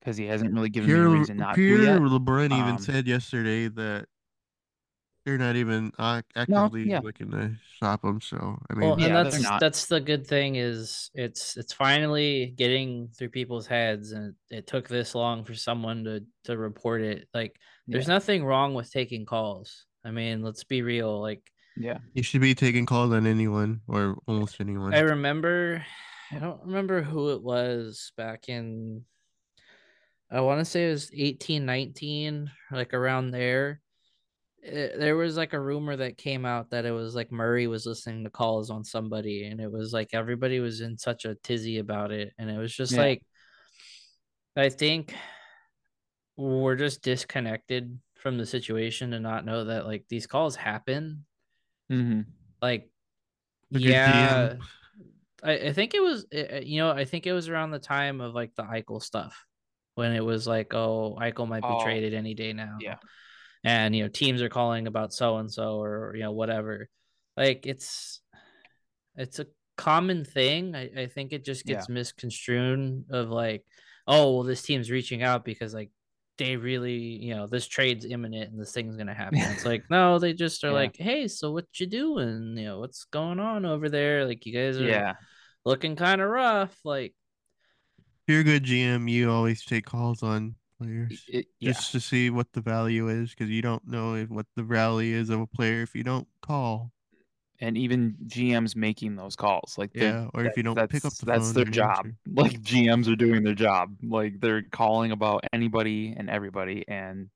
because he hasn't really given me a reason not Pierre to yet. LeBrun even Um, said yesterday that they're not even ac- actively yeah. looking to stop him. So I mean, well, Yeah, and they're that's that's the good thing is it's it's finally getting through people's heads and it took this long for someone to to report it. Like there's Yeah. nothing wrong with taking calls. I mean, let's be real. Like Yeah. you should be taking calls on anyone or almost anyone. I remember, I don't remember who it was back in. I want to say it was eighteen nineteen, like around there. It- there was like a rumor that came out that it was like Murray was listening to calls on somebody, and it was like everybody was in such a tizzy about it, and it was just Yeah. like, I think we're just disconnected from the situation to not know that like these calls happen. hmm Like, good yeah. I, I think it was uh, uh, you know I think it was around the time of like the Eichel stuff when it was like oh Eichel might be Oh, traded any day now yeah. and you know teams are calling about so and so or you know whatever like it's it's a common thing I, I think it just Yeah. gets misconstrued of like oh well this team's reaching out because like they really you know this trade's imminent and this thing's gonna happen it's like no they just are Yeah. like hey so what you doing you know what's going on over there like you guys are Yeah. looking kind of rough. Like, you're a good GM, you always take calls on players It- yeah. just to see what the value is because you don't know if, what the value is of a player if you don't call. And even GMs making those calls, like they're- Yeah, or if you don't pick up the that's phone. their job. answer. Like GMs are doing their job. Like they're calling about anybody and everybody. And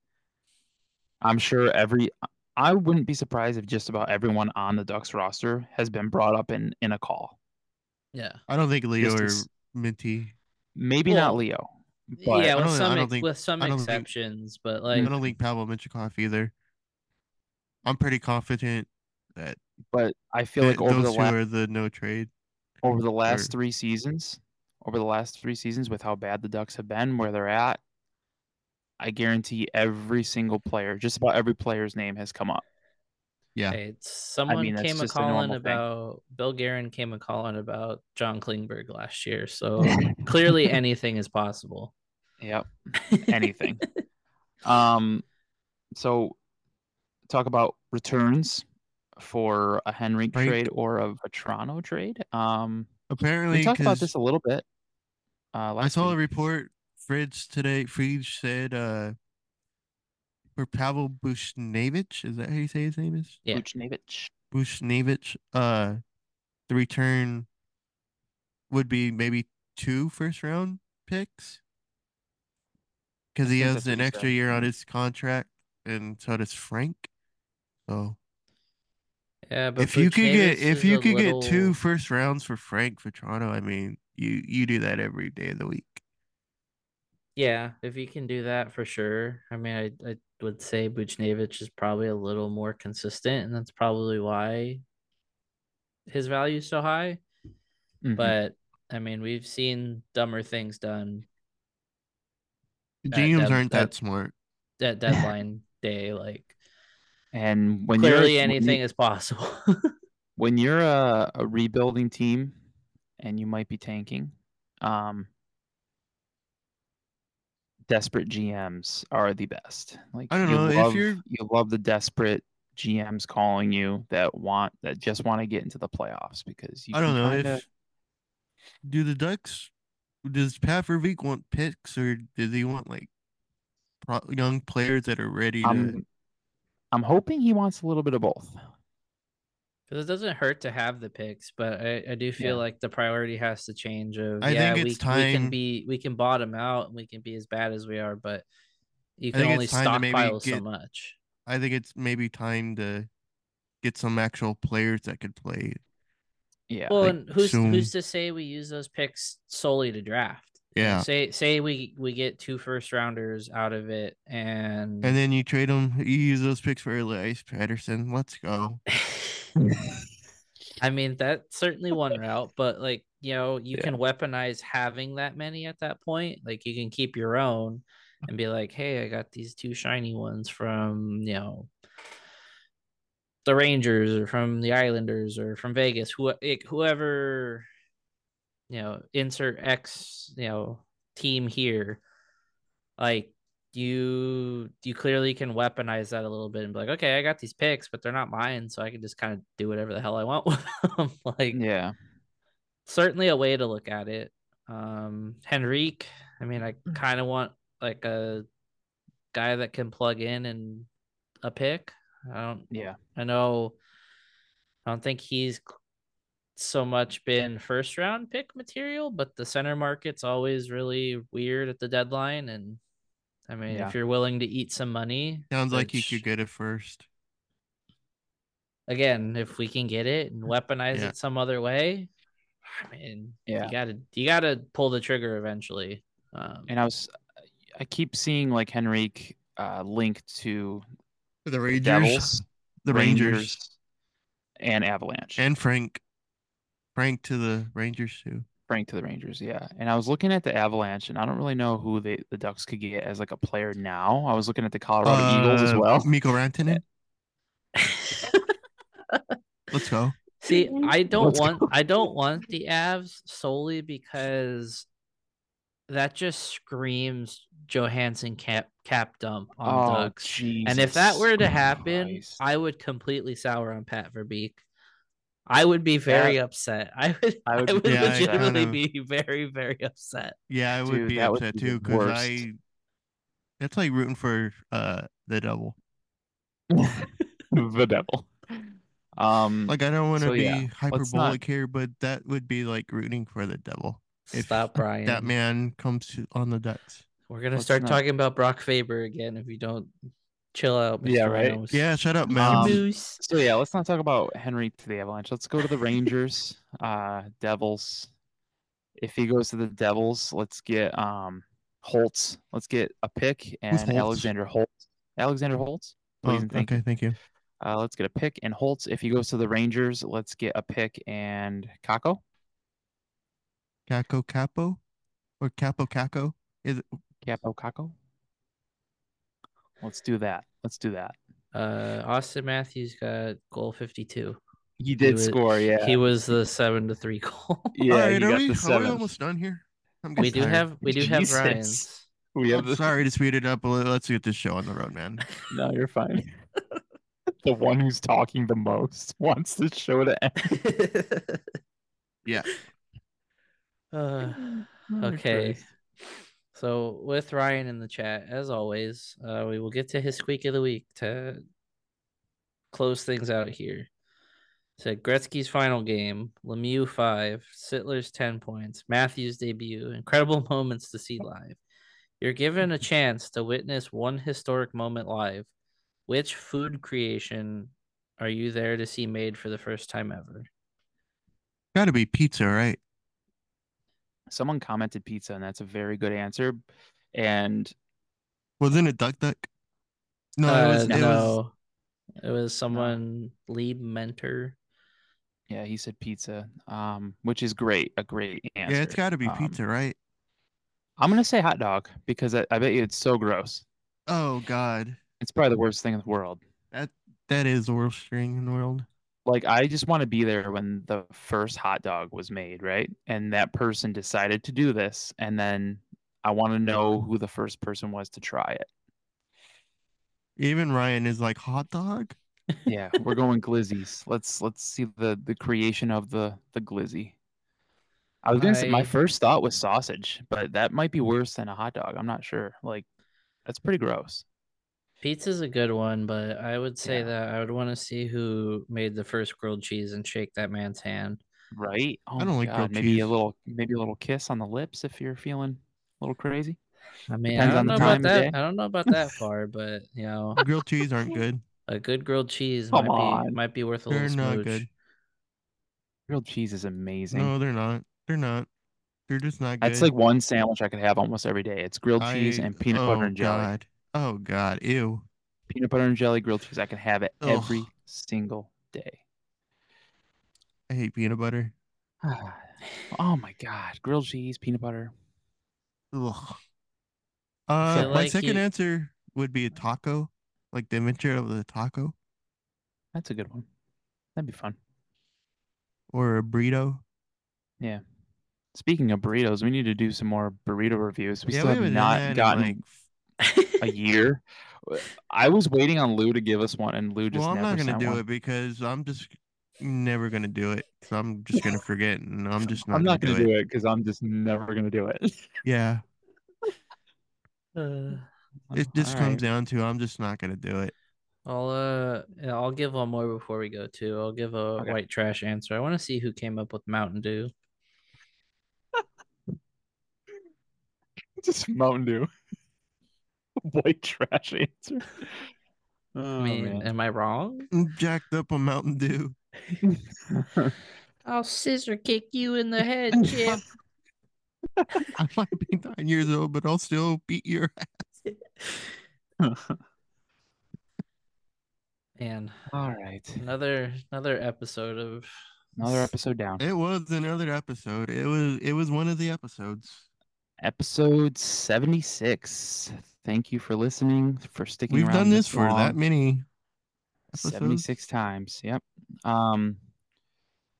I'm sure every I wouldn't be surprised if just about everyone on the Ducks roster has been brought up in in a call. yeah, I don't think Leo Just or Minty. Maybe Well, not Leo. But yeah, with some ex- think- with some I don't think- exceptions, but like I like, don't think Pavel Mintyukov either. I'm pretty confident that but I feel th- like over the those two last are the no trade. over the last or- three seasons, over the last three seasons with how bad the Ducks have been, where they're at, I guarantee every single player, just about every player's name has come up. Yeah. hey, it's- someone mean, came a just a calling normal thing. about Bill Guerin came a calling about John Klingberg last year. So clearly, anything is possible. Yep. Anything. Um, so talk about returns for a Henrique Right. trade or a Vatrano trade. Um, Apparently, we talked about 'cause this a little bit. Uh, I last saw a report. Fridge today. Fridge said uh, for Pavel Buchnevich, is that how you say his name is? Yeah. Buchnevich. Bushnevich, uh, the return would be maybe two first round picks because he has an extra said, year on his contract, and so does Frank. So Yeah, but if you could get if you a could get two first rounds for Frank for Toronto, I mean, you you do that every day of the week. Yeah, if you can do that for sure. I mean, I, I would say Buchnevich is probably a little more consistent, and that's probably why his value is so high. Mhm. But I mean, we've seen dumber things done The GMs that- aren't that that- smart. at deadline day. Like and when clearly, you're when you- anything is possible. when you're a, a rebuilding team and you might be tanking, um, desperate GMs are the best. Like I don't you know, if love, you're- you love the desperate GMs calling you that want that just want to get into the playoffs because you I don't know kinda- if do the Ducks? Does Pat Verbeek want picks, or does he want like young players that are ready to? I'm I'm hoping he wants a little bit of both. Because it doesn't hurt to have the picks, but I, I do feel Yeah. like the priority has to change. Of I yeah, think we, it's we can be we can bottom out and we can be as bad as we are, but you can only it's time to maybe stockpile so much. I think it's maybe time to get some actual players that could play. Yeah. Well, like, and who's soon. who's to say we use those picks solely to draft? You know, Yeah, say say we we get two first rounders out of it, and and then you trade them. You use those picks for Elias Pettersson. Let's go. I mean that's certainly one route, but like you know you Yeah. can weaponize having that many at that point. Like you can keep your own and be like, hey, I got these two shiny ones from you know the Rangers or from the Islanders or from Vegas, who it, whoever you know insert X you know team here, like you you clearly can weaponize that a little bit and be like, okay, I got these picks, but they're not mine, so I can just kind of do whatever the hell I want with them. like yeah. certainly a way to look at it. Um Henrique, I mean, I kind of want like a guy that can plug in and a pick. I don't Yeah. I know I don't think he's so much been first round pick material, but the center market's always really weird at the deadline. And I mean, Yeah. if you're willing to eat some money, Sounds like you which, could get it first. again, if we can get it and weaponize Yeah. it some other way, I mean, Yeah. you gotta you gotta pull the trigger eventually. Um, And I was I keep seeing like Henrique uh linked to The the Rangers, Devils, the Rangers, and Avalanche. and Frank. Frank to the Rangers too. Frank to the Rangers, yeah. And I was looking at the Avalanche, and I don't really know who they, the Ducks could get as like a player now. I was looking at the Colorado Eagles as Uh, well. Mikko Rantanen. Let's go. See, I don't Let's want go. I don't want the Avs solely because that just screams Johansen cap cap dump on Oh, Ducks. And if that were to happen, Christ. I would completely sour on Pat Verbeek. I would be very upset. I would I would, I would would, Yeah, legitimately kinda- be very, very upset. Yeah, I would Dude, be that would upset be too because. I. That's like rooting for uh the devil. the devil. Um, Like I don't want to So, be yeah, let's not- hyperbolic here, but that would be like rooting for the devil. If Stop, Brian. That man comes to, on the Ducks. We're gonna Let's start not- talking about Brock Faber again if you don't chill out. Mr. Yeah, right? Reynolds. Yeah, shut up, man. Um, so yeah, let's not talk about Henry to the Avalanche. Let's go to the Rangers, uh, Devils. If he goes to the Devils, let's get um Holtz. Let's get a pick and Holtz? Alexander Holtz. Alexander Holtz, Oh, please and thank you. okay, thank you. Uh, let's get a pick and Holtz. If he goes to the Rangers, let's get a pick and Kakko. Kakko Kaapo or Kaapo Kakko? Is it Kaapo Kakko. Let's do that. Let's do that. Uh, Auston Matthews got goal fifty-two. He did was- score, yeah. He was the seven to three goal. yeah, All he right, got are we, the are we almost done here? I'm we do tired. have we do have Jesus. Ryan's. We have the sorry to speed it up, but let's get this show on the road, man. No, you're fine. the one who's talking the most wants the show to end. Yeah. Uh, Oh, okay. So with Ryan in the chat, as always, uh, we will get to his squeak of the week to close things out here. Said Gretzky's final game, Lemieux five, Sittler's ten points, Matthews debut, incredible moments to see live. You're given a chance to witness one historic moment live. Which food creation are you there to see made for the first time ever? Got to be pizza, right? Someone commented pizza, and that's a very good answer. And Wasn't it Duck Duck? No, it Uh, was. It was no. It was someone lead Mentor. yeah, he said pizza, um, which is great, a great answer. yeah, it's got to be Um, pizza, right? I'm gonna say hot dog because I, I bet you it's so gross. Oh God, It's probably the worst thing in the world. That that is the worst thing in the world. Like I just want to be there when the first hot dog was made, right? And that person decided to do this, and then I want to know who the first person was to try it. Even Ryan is like hot dog. Yeah, we're going glizzies. Let's let's see the the creation of the the glizzy. I was gonna say my first thought was sausage, but that might be worse than a hot dog. I'm not sure. Like, that's pretty gross. Pizza's a good one, but I would say Yeah. that I would want to see who made the first grilled cheese and shake that man's hand. Right? Oh don't my like God. grilled Maybe cheese. a little, maybe a little kiss on the lips if you're feeling a little crazy. I mean, Depends I on don't the know about time of that. day. I don't know about that far, but you know, Grilled cheese aren't good. a good grilled cheese Come might be on. might be worth a They're little not smooch. good. Grilled cheese is amazing. No, they're not. They're not. They're just not good. That's like one sandwich I could have almost every day. It's grilled cheese I- and peanut oh, butter and jelly. God. Oh God. Ew. Peanut butter and jelly grilled cheese. I can have it every single day. I hate peanut butter. oh my god, grilled cheese, peanut butter. Ugh. Uh, my like second you- answer would be a taco, like the adventure of the taco, That's a good one. That'd be fun. or a burrito. Yeah. Speaking of burritos, we need to do some more burrito reviews. We yeah, still we have not done that in, gotten like, a year. I was waiting on Lou to give us one, and Lou just well, I'm never not gonna do one. it because I'm just never gonna do it. So I'm just gonna forget, and I'm just not. I'm not gonna gonna do do it. it because I'm just never gonna do it. Yeah, Uh, it just comes right. down to I'm just not gonna do it. I'll uh, yeah, I'll give one more before we go too. I'll give a Okay. white trash answer. I want to see who came up with Mountain Dew. just Mountain Dew. White trash answer. Oh I mean, man. am I wrong? I'm jacked up on Mountain Dew. I'll scissor kick you in the head, Chip. I might be nine years old, but I'll still beat your ass. Man, All right. another another episode of Another episode down. It was another episode. It was it was one of the episodes. Episode 76. Thank you for listening, for sticking We've around done this for long. that many episodes. 76 times. Yep. Um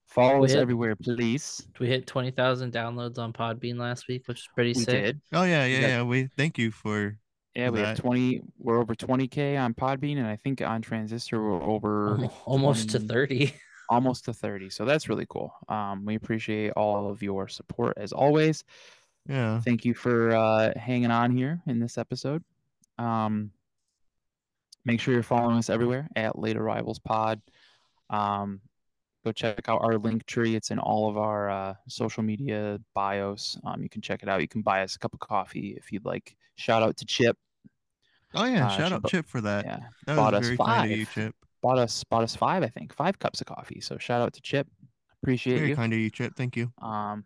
follow We us hit- everywhere, please. we hit twenty thousand downloads on Podbean last week, which is pretty We sick. did. Oh yeah, We yeah, got- yeah. We thank you for Yeah, for we have that. 20 we're over 20k on Podbean and I think on Transistor we're over Almo- Almost to thirty. almost to 30. So that's really cool. Um we appreciate all of your support as always. Yeah. Thank you for uh, hanging on here in this episode. Um, make sure you're following us everywhere at Late Arrivals Pod. Um, go check out our link tree. It's in all of our uh, social media bios. Um, you can check it out. You can buy us a cup of coffee if you'd like. Shout out to Chip. Oh yeah, Uh, shout out Chip for that. Yeah, That bought was us very kind of you, five. Chip. bought us bought us five, I think, five cups of coffee. So shout out to Chip. Appreciate it. Very you. kind of you, Chip. Thank you. Um,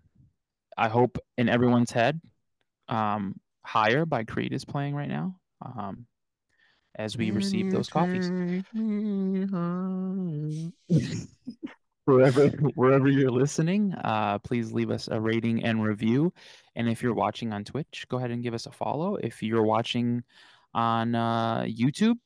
I hope in everyone's head, um, "Higher" by Creed is playing right now. Um, as we receive those coffees, wherever wherever you're listening, uh, please leave us a rating and review. And if you're watching on Twitch, go ahead and give us a follow. If you're watching on uh, YouTube,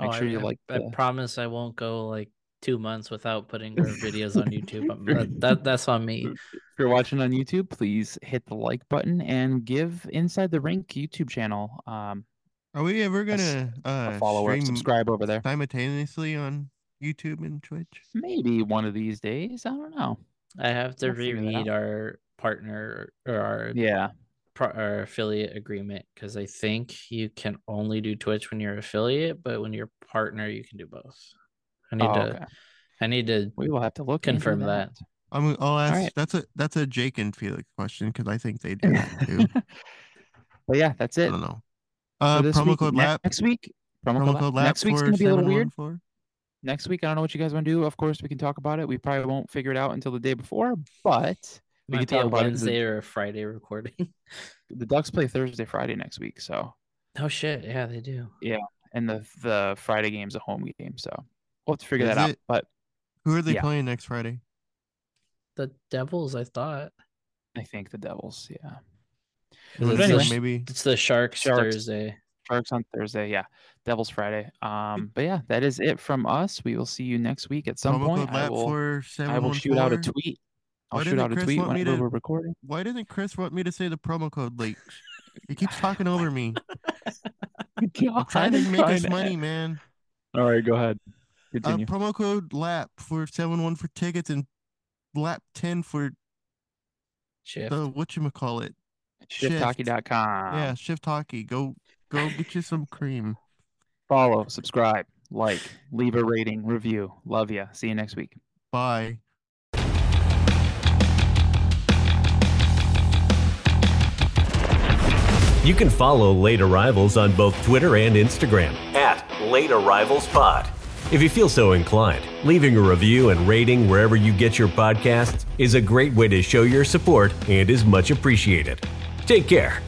make Oh, sure I, you I- like. I the- promise I won't go like two months without putting our videos on YouTube. That, that that's on me. If you're watching on YouTube, please hit the like button and give Inside the Rink YouTube channel um, Are we ever a s- gonna a uh follower, stream subscribe over there. simultaneously on YouTube and Twitch? Maybe one of these days. I don't know. I have to We'll reread our partner or our Yeah. pro- our affiliate agreement because I think you can only do Twitch when you're affiliate, but when you're partner, you can do both. I need Oh, to. okay. I need to. We will have to look confirm that. I'm. I'll ask. right. That's a that's a Jake and Felix question because I think they do that too. but yeah, that's it. I it. don't know. Uh, this promo week. code Ne- lap. Next week. Promo, Promo code, code lap. lap Next week's for gonna be a little weird. 7114. Next week, I don't know what you guys want to do. Of course, we can talk about it. We probably won't figure it out until the day before, but we Might can be a about it. 'cause Wednesday or a Friday recording. The, the Ducks play Thursday, Friday next week, so oh shit! Yeah, they do. Yeah, and the the Friday game's a home game, so we'll have to figure Is that out. it? But Who are they Yeah. playing next Friday? The Devils, I thought. I think the Devils, yeah. Is Wanna it But the anyway. maybe It's the Sharks, Sharks. Thursday. Sharks on Thursday, yeah. Devils Friday. Um, but yeah, that is it from us. We will see you next week at some promo point. I will, I will shoot out a tweet. I'll Why shoot didn't out a tweet want whenever to- we're recording. Why didn't Chris want me to say the promo code late? He keeps talking over me. I'm trying to make us money, man. All right, go ahead. Uh, promo code LAP for 7 1 for tickets and LAP 10 for Shift. the what you call it? Shifthockey.com. Yeah, shift hockey. Go go get you some cream. Follow, subscribe, like, leave a rating, review. Love ya. See you next week. Bye. You can follow Late Arrivals on both Twitter and Instagram at Late Arrivals Pod. If you feel so inclined, leaving a review and rating wherever you get your podcasts is a great way to show your support and is much appreciated. Take care